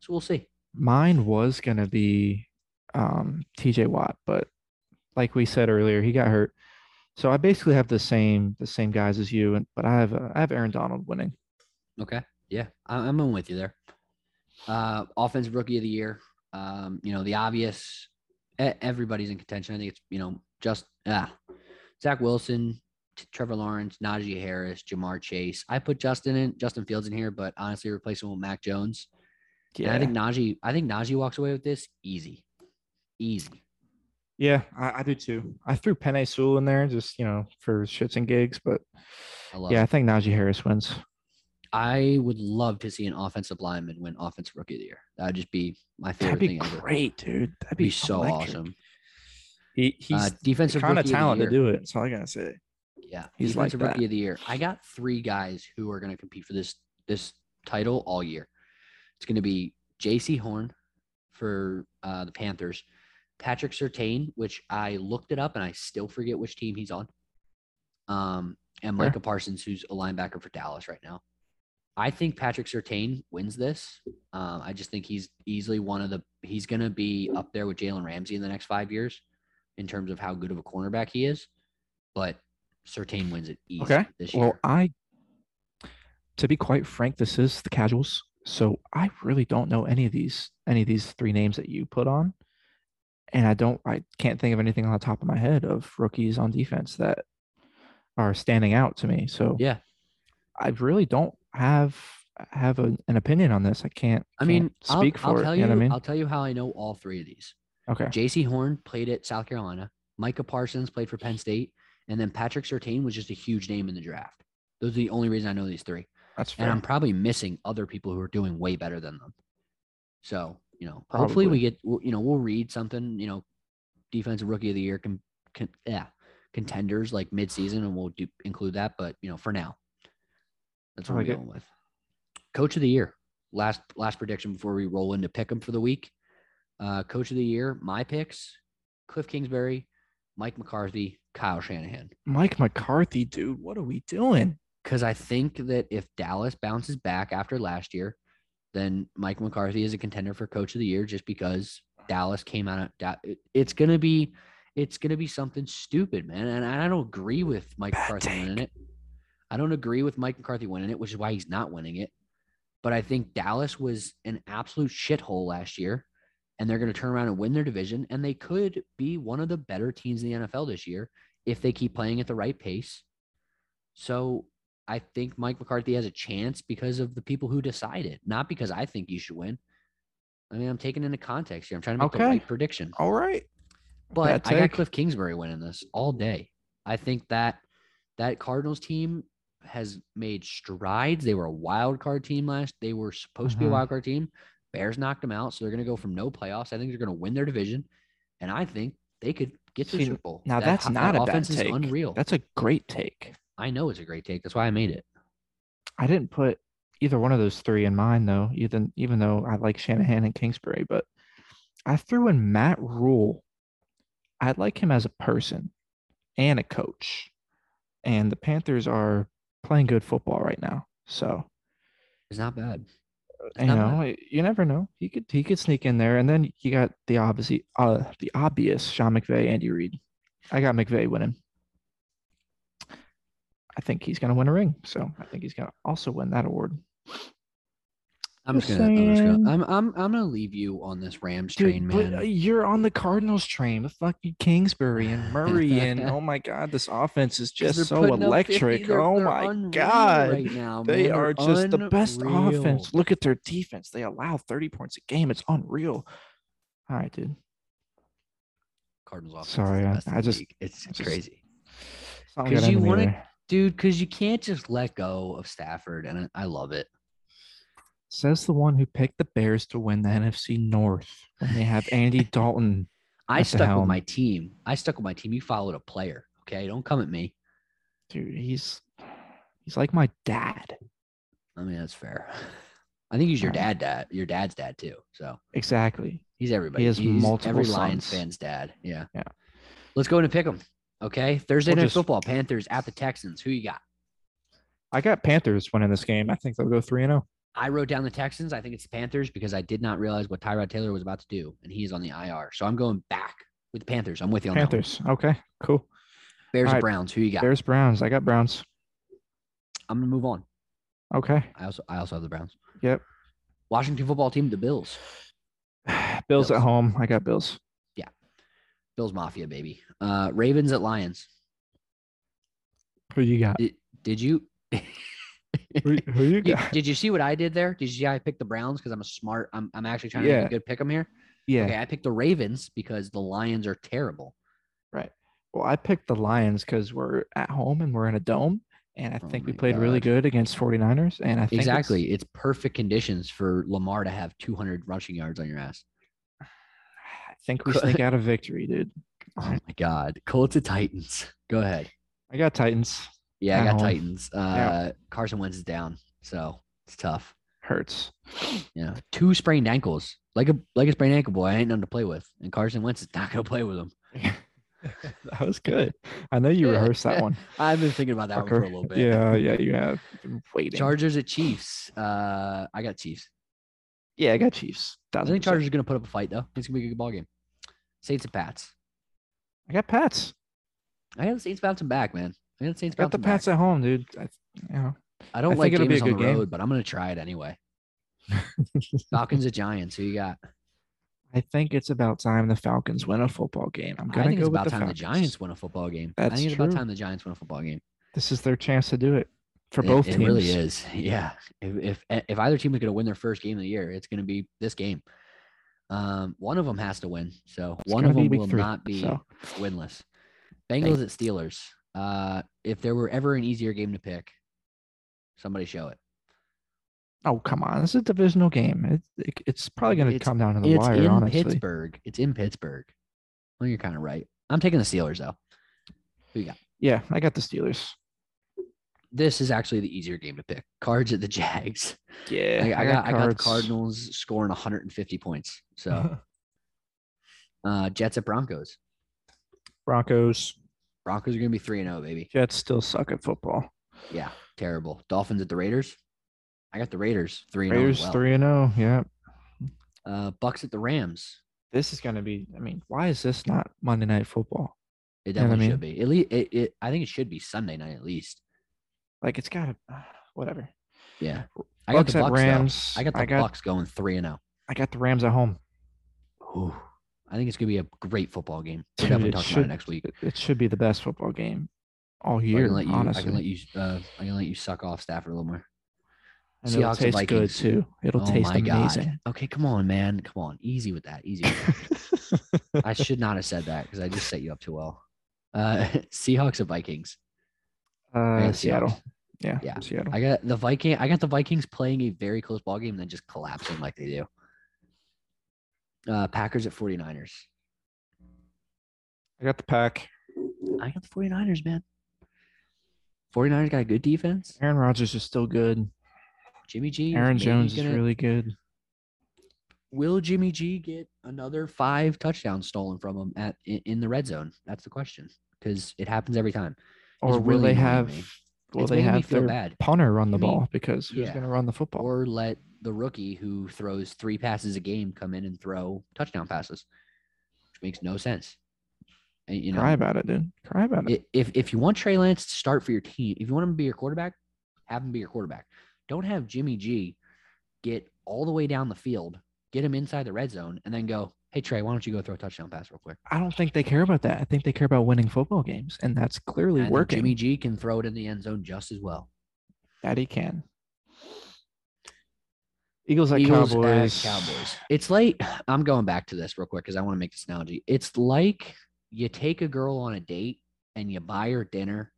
So we'll see. Mine was gonna be um, T.J. Watt, but like we said earlier, he got hurt. So I basically have the same the same guys as you, and but I have uh, I have Aaron Donald winning. Okay. Yeah, I- I'm in with you there. Uh, offensive rookie of the year. Um, you know, the obvious. Everybody's in contention. I think it's you know just ah, Zach Wilson, Trevor Lawrence, Najee Harris, Ja'Marr Chase. I put Justin in Justin Fields in here, but honestly, replace him with Mac Jones. And I think Najee. I think Najee walks away with this easy, easy. Yeah, I, I do too. I threw Penei Sewell in there just you know for shits and gigs, but I love. yeah, I think Najee Harris wins. I would love to see an offensive lineman win offensive rookie of the year. That'd just be my favorite That'd be thing ever. great, dude. That'd Be be so electric. awesome. He, Uh, he's defensive kind of talent to do it. That's all I gotta say. Yeah, He's like defensive that. rookie of the year. I got three guys who are going to compete for this this title all year. It's going to be Jaycee Horn for uh, the Panthers, Patrick Surtain, which I looked it up and I still forget which team he's on. Um, and. Micah Parsons, who's a linebacker for Dallas right now. I think Patrick Surtain wins this. Um, I just think he's easily one of the. He's going to be up there with Jalen Ramsey in the next five years, in terms of how good of a cornerback he is. But Surtain wins it easy Okay. this year. Well, I, to be quite frank, this is the casuals, so I really don't know any of these any of these three names that you put on, and I don't, I can't think of anything on the top of my head of rookies on defense that are standing out to me. So yeah, I really don't have have an, an opinion on this. I can't. I mean, can't I'll, speak I'll for tell it. you, You know I mean? I'll tell you how I know all three of these. okay. Jaycee Horn played at South Carolina. Micah Parsons played for Penn State, and then Patrick Surtain was just a huge name in the draft. Those are the only reason I know these three. That's And. I'm probably missing other people who are doing way better than them. So, you know, hopefully we get, you know, we'll read something, you know, defensive rookie of the year, can, can yeah, contenders like midseason, and we'll do include that. But you know, for now, that's what I we're like going with. Coach of the year, last last prediction before we roll into pick them for the week. Uh, coach of the year, my picks: Cliff Kingsbury, Mike McCarthy, Kyle Shanahan. Mike McCarthy, dude, what are we doing? because I think that if Dallas bounces back after last year, then Mike McCarthy is a contender for coach of the year just because Dallas came out of it's gonna be it's gonna be something stupid, man. And I don't agree with Mike Bad McCarthy winning it. I don't agree with Mike McCarthy winning it, which is why he's not winning it. But I think Dallas was an absolute shithole last year, and they're going to turn around and win their division, and they could be one of the better teams in the NFL this year if they keep playing at the right pace. So I think Mike McCarthy has a chance because of the people who decide it, not because I think you should win. I mean, I'm taking into context here. I'm trying to make the right prediction. All right. But I got. Cliff Kingsbury winning this all day. I think that that Cardinals team has made strides. They were a wild card team last. They were supposed to be a Mhm. wild card team. Bears knocked them out, so they're going to go from no playoffs. I think they're going to win their division, and I think they could get to the See, Super Bowl. Now That that's not that a bad offense is take. unreal. That's a great take. I know it's a great take. That's why I made it. I didn't put either one of those three in mine though, even even though I like Shanahan and Kingsbury, but I threw in Matt Rhule. I like him as a person and a coach. And the Panthers are playing good football right now. So It's not bad. It's you not know, bad. you never know. He could he could sneak in there. And then you got the obvious uh the obvious Sean McVay, Andy Reid. I got McVay winning. I think he's gonna win a ring. So I think he's gonna also win that award. I'm just gonna, I'm just gonna, I'm, I'm, I'm gonna leave you on this Rams Dude, train, man. uh, you're on the Cardinals train with fucking Kingsbury and Murray, and oh my god, this offense is just so putting up 50, electric. oh my god, right now, they man. They're are just the best offense. Look at their defense; they allow 30 points a game. It's unreal. All right, dude. Cardinals offense. Sorry, I- I just- league. it's just- crazy, Something 'Cause got you wanna- there. Dude. Because you can't just let go of Stafford, and I love it. Says the one who picked the Bears to win the NFC North when they have Andy Dalton. I stuck with my team. I stuck with my team. You followed a player. Okay, don't come at me. Dude, he's He's like my dad. I mean, that's fair. I think he's your dad, dad, your dad's dad too. So Exactly. he's everybody. He has he's multiple every Lions fan's dad. Yeah. Yeah. Let's go and pick 'em. Okay. Thursday We'll night just- football. Panthers at the Texans. Who you got? I got Panthers winning this game. I think they'll go three and oh. zero. I wrote down the Texans. I think it's the Panthers because I did not realize what Tyrod Taylor was about to do, and he's on the IR. So I'm going back with the Panthers. I'm with you on. Panthers. Okay. Cool. Bears right. Browns. Who you got? Bears Browns. I got Browns. I'm gonna move on. Okay. I also I also have the Browns. Yep. Washington football team, the Bills. Bills, Bills. at home. I got Bills. Bills Mafia, baby. Uh, Ravens at Lions. Who you got? Did, did you? Who, who you got? did you see what I did there? Did you see how I picked the Browns because I'm a smart? I'm, I'm actually trying to make a good pick 'em here. Yeah. Okay, I picked the Ravens because the Lions are terrible. Right. Well, I picked the Lions because we're at home and we're in a dome. And I Oh think we played really good against 49ers. And I think it's- Exactly, it's perfect conditions for Lamar to have 200 rushing yards on your ass. Think we sneak out a victory, dude. Oh my God, Colts to Titans. Go ahead. I got Titans. Yeah, I got home. Titans. Uh, Carson Wentz is down, so it's tough. Hurts. Yeah, two sprained ankles, like a like a sprained ankle boy. I ain't nothing to play with, and Carson Wentz is not gonna play with him. that was good. I know you Yeah, rehearsed that one. I've been thinking about that one for a little bit. Yeah, yeah, you have been waiting. Chargers at Chiefs. Uh, I got Chiefs. Yeah, I got Chiefs. I think. Chargers are gonna put up a fight though. It's gonna be a good ball game. Saints and Pats. I got Pats. I got the Saints bouncing back, man. I got the Saints I got the bouncing back. Pats at home, dude. I, you know, I don't I like think it'll be a Jameis on the good game. road, but I'm gonna try it anyway. Falcons at Giants. Who you got? I think it's about time the Falcons win a football game. I'm gonna think go it's with about the time Falcons. the Giants win a football game. I That's think it's about time the Giants win a football game. This is their chance to do it for It- both it, teams. really is. Yeah. If, if if either team is gonna win their first game of the year, it's gonna be this game. Um, one of them has to win. So It's one of them will three, not be so. winless. Bengals at Steelers. Uh, if there were ever an easier game to pick, somebody show it. Oh come on, this is a divisional game. It, it- it's probably gonna come down to the it's wire. in honestly, Pittsburgh. It's in Pittsburgh. Well, you're kind of right. I'm taking the Steelers though. Who you got? yeah, I got the Steelers. This is actually the easier game to pick. Cards at the Jags. Yeah, I, I got I got the Cardinals scoring 150 points. So uh Jets at Broncos. Broncos. Broncos are gonna be three and zero, baby. Jets still suck at football. Yeah, terrible. Dolphins at the Raiders. I got the Raiders three and zero. Raiders three and zero. Yeah, Uh, Bucks at the Rams. this is gonna be. I mean, why is this not Monday Night Football? It know I definitely should be. At least it, it. I think it should be Sunday night at least. Like it's gotta. whatever. Yeah. I got the Bucks. though. Rams. I got the I got- Bucks going three and oh. zero. I got the Rams at home. Ooh, I think it's gonna be a great football game. We'll Dude, definitely it talk about it next week. It, should be the best football game all So I year. can let you. honestly, I can let you. Uh, I can let you suck off Stafford a little more. And it'll Seahawks and taste good Vikings. too. It'll oh taste amazing. god. Okay, come on, man. Come on, easy with that. Easy. With that. I should not have said that because I just set you up too well. Uh, Seahawks and Vikings. Uh, Seattle. Yeah, Yeah. Seattle. I got the Viking. I got the Vikings playing a very close ball game and then just collapsing like they do. Uh, Packers at 49ers. I got the pack. I got the 49ers, man. 49ers got a good defense. Aaron Rodgers is still good. Jimmy G. Aaron Jones is gonna- really good. Will Jimmy G get another five touchdowns stolen from him at in, in the red zone? That's the question because it happens every time. Or will really they have? me. Will It's they have their bad. punter run the I mean, ball? Because who's yeah. going to run the football? Or let the rookie who throws three passes a game come in and throw touchdown passes, which makes no sense. And, you know, Cry about it, dude. Cry about it. if if you want Trey Lance to start for your team, if you want him to be your quarterback, have him be your quarterback. Don't have Jimmy G get all the way down the field, get him inside the red zone, and then go, "Hey Trey, why don't you go throw a touchdown pass real quick?" I don't think they care about that. I think they care about winning football games, and that's clearly And working. Jimmy G can throw it in the end zone just as well. that he can. Eagles at Eagles Cowboys. at Cowboys. It's like I'm going back to this real quick because I want to make this analogy. It's like you take a girl on a date and you buy her dinner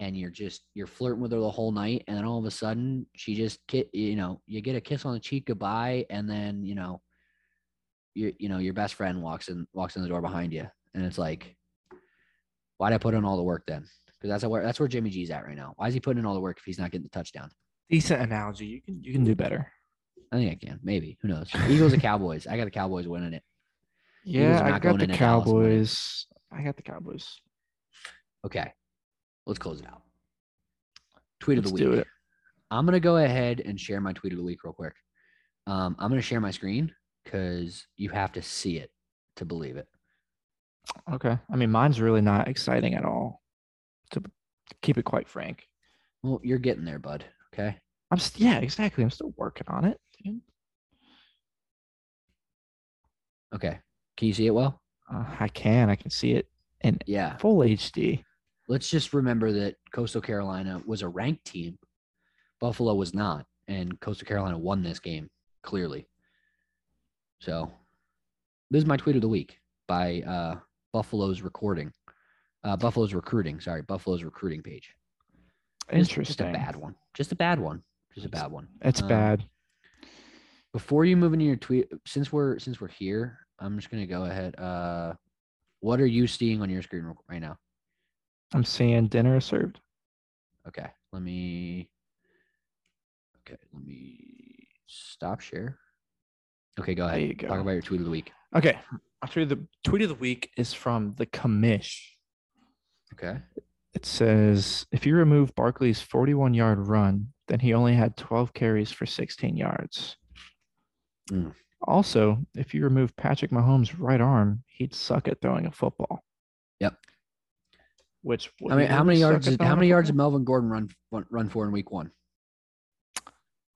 and you're just you're flirting with her the whole night and then all of a sudden she just ki- you know you get a kiss on the cheek goodbye and then you know you you know your best friend walks in walks in the door behind you and it's like why'd I put in all the work then because that's where that's where Jimmy G's at right now. Why is he putting in all the work if he's not getting the touchdown? Decent analogy. You can you can do better. I think I can. Maybe. Who knows? Eagles or Cowboys. I got the Cowboys winning it. Yeah, I got the into Dallas winning. Cowboys. I got the Cowboys. Okay. Let's close it out. Tweet of Let's the week. do it. I'm gonna go ahead and share my tweet of the week real quick. Um, I'm gonna share my screen because you have to see it to believe it. Okay. I mean, mine's really not exciting at all. To keep it quite frank. Well, you're getting there, bud. Okay. I'm st- yeah, exactly. I'm still working on it. dude. Okay. Can you see it well? Uh, I can. I can see it in Yeah. full HD. Let's just remember that Coastal Carolina was a ranked team. Buffalo was not, and Coastal Carolina won this game clearly. So, this is my tweet of the week by uh, Buffalo's recording, uh, Buffalo's recruiting. Sorry, Buffalo's recruiting page. Just- Interesting. Just a bad one. Just a bad one. Just a bad one. It's Um, bad. Before you move into your tweet, since we're since we're here, I'm just gonna go ahead. Uh, what are you seeing on your screen right now? I'm seeing dinner is served. Okay, let me. Okay, let me stop share. Okay, go ahead. you Talk about your tweet of the week. Okay. Actually, the tweet of the week is from the commish. Okay. It says if you remove Barkley's 41 yard run, then he only had 12 carries for 16 yards. Mm. Also, if you remove Patrick Mahomes' right arm, he'd suck at throwing a football. Yep. Which I mean, how many yards? Did, how many yards did? Melvin Gordon run run- run for in week one?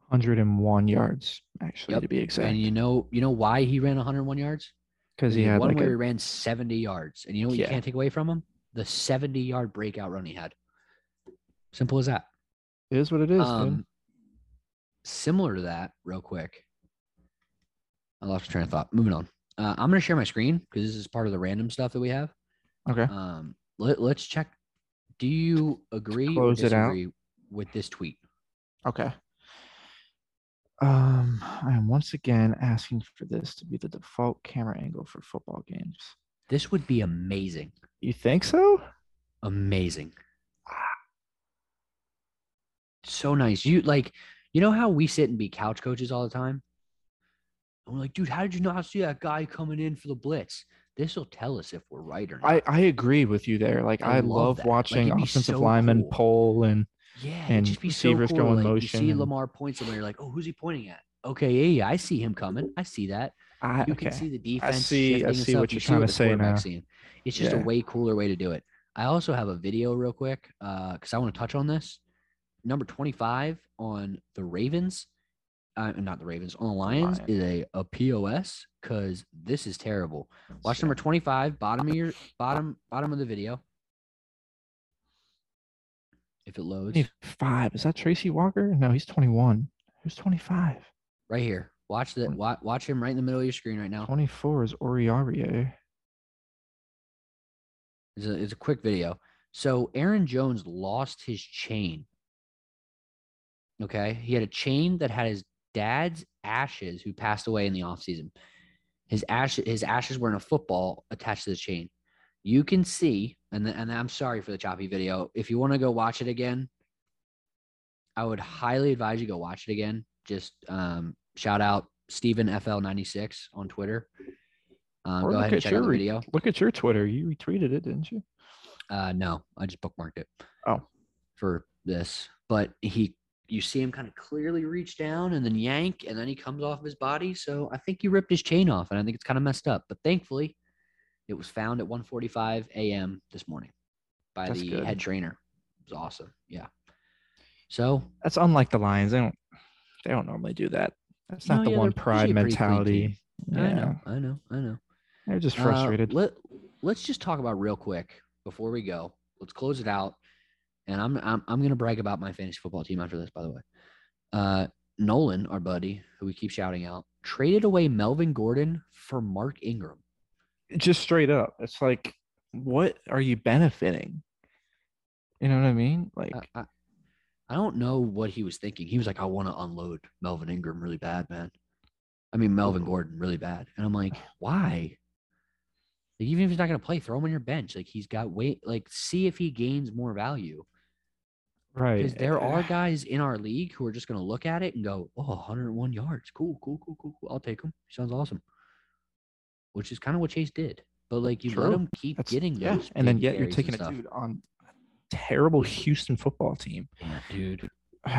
101 yards, actually, Yep. to be exact. And you know, you know why he ran 101 yards? Because he had one like where he a, ran 70 yards, and you know what you can't take away from him? The 70 yard breakout run he had. Simple as that. it is what it is, dude. Um, similar to that, real quick. I lost my train of thought. Moving on. Uh, I'm going to share my screen because this is part of the random stuff that we have. Okay. Um, let, let's check. Do you agree close or it out. disagree with this tweet? Okay. Um, I am once again asking for this to be the default camera angle for football games. This would be amazing. You think so? Amazing. So nice. You like, you know how we sit and be couch coaches all the time? And we're like, dude, how did you not see that guy coming in for the blitz? This will tell us if we're right or not. I, I agree with you there. Like I I, love love, that. Like, watching offensive so linemen cool. pull and Yeah, and just be so cool. go in like, motion You see and- Lamar point somewhere, you're like, oh, who's he pointing at? Okay, yeah, yeah, I see him coming. I see that. I You okay. can see the defense. see- I see what You you're see trying to the say now. It's just a way cooler way to do it. I also have a video real quick because I want to touch on this. Number 25 on the Ravens, uh, not the Ravens, on the Lions Lions. is a, a POS because this is terrible. Watch number 25, bottom of your bottom bottom of the video. If it loads. Five. Is that Tracy Walker? No, he's 21. Who's 25? right here. Watch that. Watch, watch him right in the middle of your screen right now. 24 is Oruwariye. It's a, it's a quick video. So Aaron Jones lost his chain. Okay, he had a chain that had his dad's ashes, who passed away in the offseason. His ash his ashes were in a football attached to the chain. You can see, and and I'm sorry for the choppy video. If you want to go watch it again, I would highly advise you go watch it again. Just um, shout out Stephen FL96 on Twitter. Um, go ahead and check your out the video. Look at your Twitter. You retweeted it, didn't you? Uh, no, I just bookmarked it. Oh. for this, but he, you see him kind of clearly reach down and then yank, and then he comes off his body. So I think he ripped his chain off, and I think it's kind of messed up. But thankfully, it was found at 1:45 a.m. this morning by That's the good. head trainer. It was awesome. Yeah. So That's unlike the Lions. They don't they don't normally do that. That's No, not the yeah, one pride usually a pretty clean mentality. I know, I know, I know. They're just Uh, frustrated. let Let's just talk about real quick before we go. Let's close it out. And I'm I'm I'm gonna brag about my fantasy football team after this, by the way. Uh, Nolan, our buddy, who we keep shouting out, traded away Melvin Gordon for Mark Ingram. Just straight up. It's like, what are you benefiting? You know what I mean? Like, I, I, I don't know what he was thinking. He was like, I want to unload Melvin Ingram really bad, man. I mean Melvin Gordon really bad. And I'm like, why? Like, even if he's not going to play, throw him on your bench. Like he's got weight. Like see if he gains more value. Right. Because there are guys in our league who are just going to look at it and go, "Oh, 101 yards, cool, cool, cool, cool, cool. I'll take him. Sounds awesome." Which is kind of what Chase did. But like you let him keep That's- getting yeah, those, and then yet you're taking a dude on a terrible Houston football team. Yeah, dude.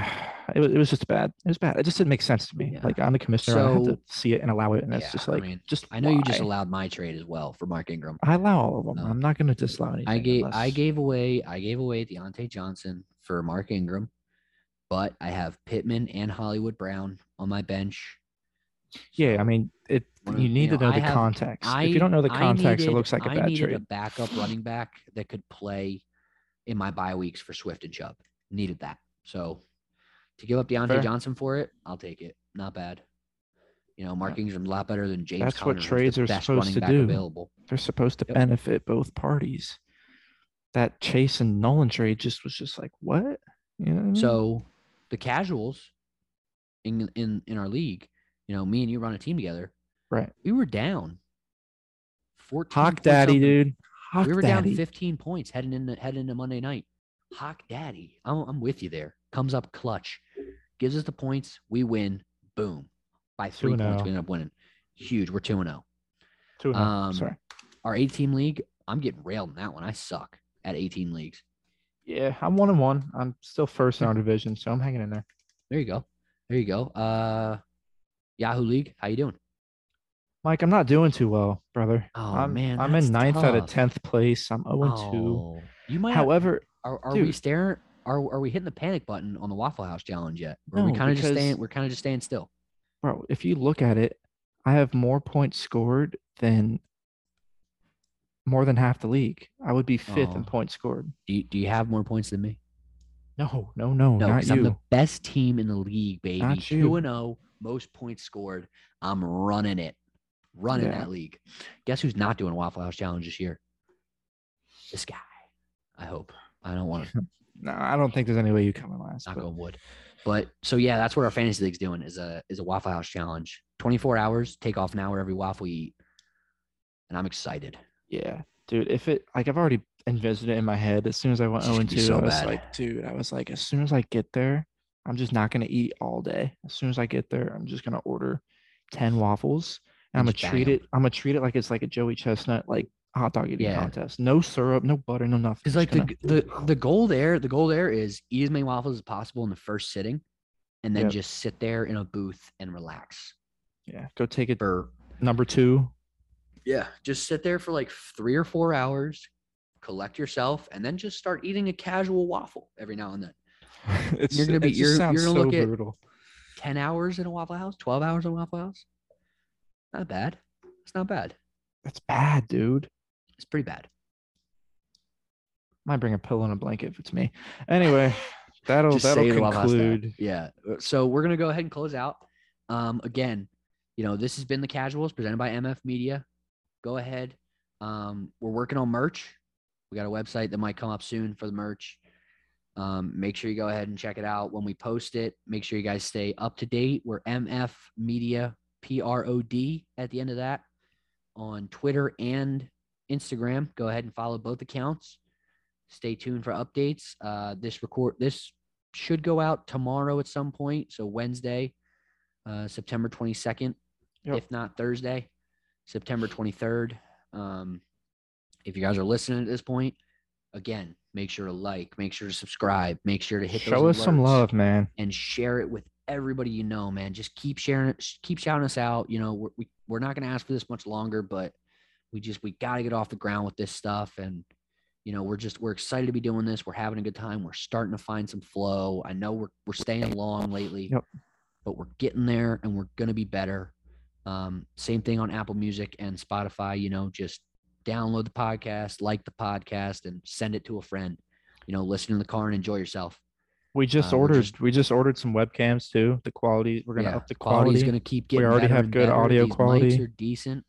It was, it was just bad. It was bad. It just didn't make sense to me. Yeah. Like I'm the commissioner, I have to see it and allow it, and it's Yeah, just I like mean, just. I know you just allowed my trade as well for Mark Ingram. I allow all of them. I'm not going to disallow anything. I gave I gave away I gave away Diontae Johnson for Mark Ingram, but I have Pittman and Hollywood Brown on my bench. Yeah, I mean, it. You need you to know, know I the have- context. I if you don't know the context, it looks like a I bad needed a backup running back that could play in my bye weeks for Swift and Chubb. Needed that. So to give up Diontae Fair. Johnson for it, I'll take it. Not bad. You know, Mark Ingram's a lot better than James. That's what Conner, who's trades are supposed to do. Available. They're supposed to Yep. benefit both parties. That Chase and Nolan trade just was just like what? You know what? So the casuals in in in our league, you know, me and you run a team together. Right, We were down 14 Hawk Daddy, something. dude. Hawk we were Daddy. down 15 points heading into heading into Monday night. Hawk Daddy, I'm, I'm with you there. Comes up clutch, gives us the points. We win. Boom, by three points, oh. we end up winning. Huge. We're two and zero. Two and oh. Um, Sorry. Our 18 league, I'm getting railed in that one. I suck at 18 leagues. Yeah, I'm one and one. I'm still first in our division, so I'm hanging in there. There you go. There you go. Uh, Yahoo League, how you doing? Mike, I'm not doing too well, brother. Oh, I'm, man, I'm in ninth out of tenth place. I'm 0 and 2. Oh, you might. have- However, are, are we staring? Are are we hitting the panic button on the Waffle House challenge yet? Or are we No, kind of just staying? We're kind of just staying still. bro, if you look at it, I have more points scored than more than half the league. I would be fifth in Oh. points scored. Do you, do you have more points than me? No, no, no, No, I'm the best team in the league, baby. Two and zero, most points scored. I'm running it, running Yeah. that league. Guess who's not doing Waffle House challenge this year? This guy. I hope. I don't want to No, I don't think there's any way you come in last. knock but- on wood. But so yeah, that's what our fantasy league's doing is a is a Waffle House challenge. 24 hours, take off an hour every waffle you eat. And I'm excited. Yeah, dude. If it like I've already envisioned it in my head. As soon as I went It's 0 and 2, so I was bad. like, dude, I was like, as soon as I get there, I'm just not gonna eat all day. As soon as I get there, I'm just gonna order 10 waffles. And I'm gonna treat it. I'm gonna treat it like it's like a Joey Chestnut like hot dog eating Yeah. contest. No syrup, no butter, no nothing. Because like the, gonna- g- the the goal there, the goal there is eat as many waffles as possible in the first sitting, and then Yep. just sit there in a booth and relax. yeah, go take it For number two. yeah, just sit there for like three or four hours, collect yourself, and then just start eating a casual waffle every now and then. it's, gonna be- it you're- you're gonna so look at- brutal. Ten hours in a Waffle House, twelve hours in a Waffle House. Not bad. It's not bad. That's bad, dude. It's pretty bad. Might bring a pillow and a blanket if it's me. Anyway, that'll Just that'll say the Waffle House stat. conclude. Yeah. uh, So we're gonna go ahead and close out. Um, again, you know, this has been the casuals presented by MF Media. Go ahead. Um, we're working on merch. We got a website that might come up soon for the merch. Um, make sure you go ahead and check it out when we post it. Make sure you guys stay up to date. We're MF Media P R O D at the end of that on Twitter and Instagram. Go ahead and follow both accounts. Stay tuned for updates. Uh, this record this should go out tomorrow at some point. So Wednesday, uh, September 22nd, Yep. if not Thursday, September 23rd. Um, if you guys are listening at this point, again, make sure to like, make sure to subscribe, make sure to hit Show us some love, man. and share it with everybody you know, man. Just keep sharing it, keep shouting us out. You know, we're, we we're not going to ask for this much longer, but we just we got to get off the ground with this stuff, and you know, we're just we're excited to be doing this. We're having a good time. We're starting to find some flow. I know we're we're staying long lately, Yep. but we're getting there, and we're gonna be better. Um, same thing on Apple Music and Spotify. You know, just download the podcast, like the podcast, and send it to a friend. You know, listen in the car and enjoy yourself. We just Uh, ordered. just- we just ordered some webcams too. The quality. We're gonna Yeah, up the quality's quality. going to keep getting. We already have good better. audio These quality. Mics are decent.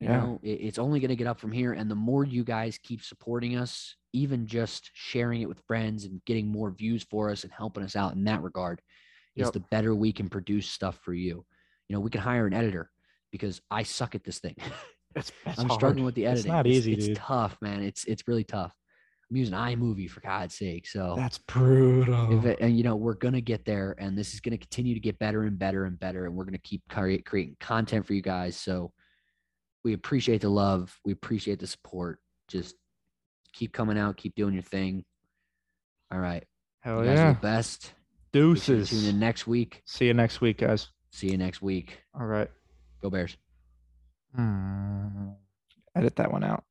You Yeah. know, it- it's only going to get up from here, and the more you guys keep supporting us, even just sharing it with friends and getting more views for us and helping us out in that regard, is the better we can produce stuff for you. You know, we can hire an editor because I suck at this thing. It's, it's I'm hard. struggling with the editing. It's not It's- easy, It's, dude. tough, man. It's it's really tough. I'm using iMovie for God's sake. So That's brutal. it, and you know we're gonna get there, and this is gonna continue to get better and better and better, and we're gonna keep create, creating content for you guys. So we appreciate the love, we appreciate the support. Just keep coming out, keep doing your thing. All right, Hell you yeah. the best. Make sure to Deuces. Tune in next week. See you next week, guys. See you next week. All right. Go Bears. Hmm. Edit that one out.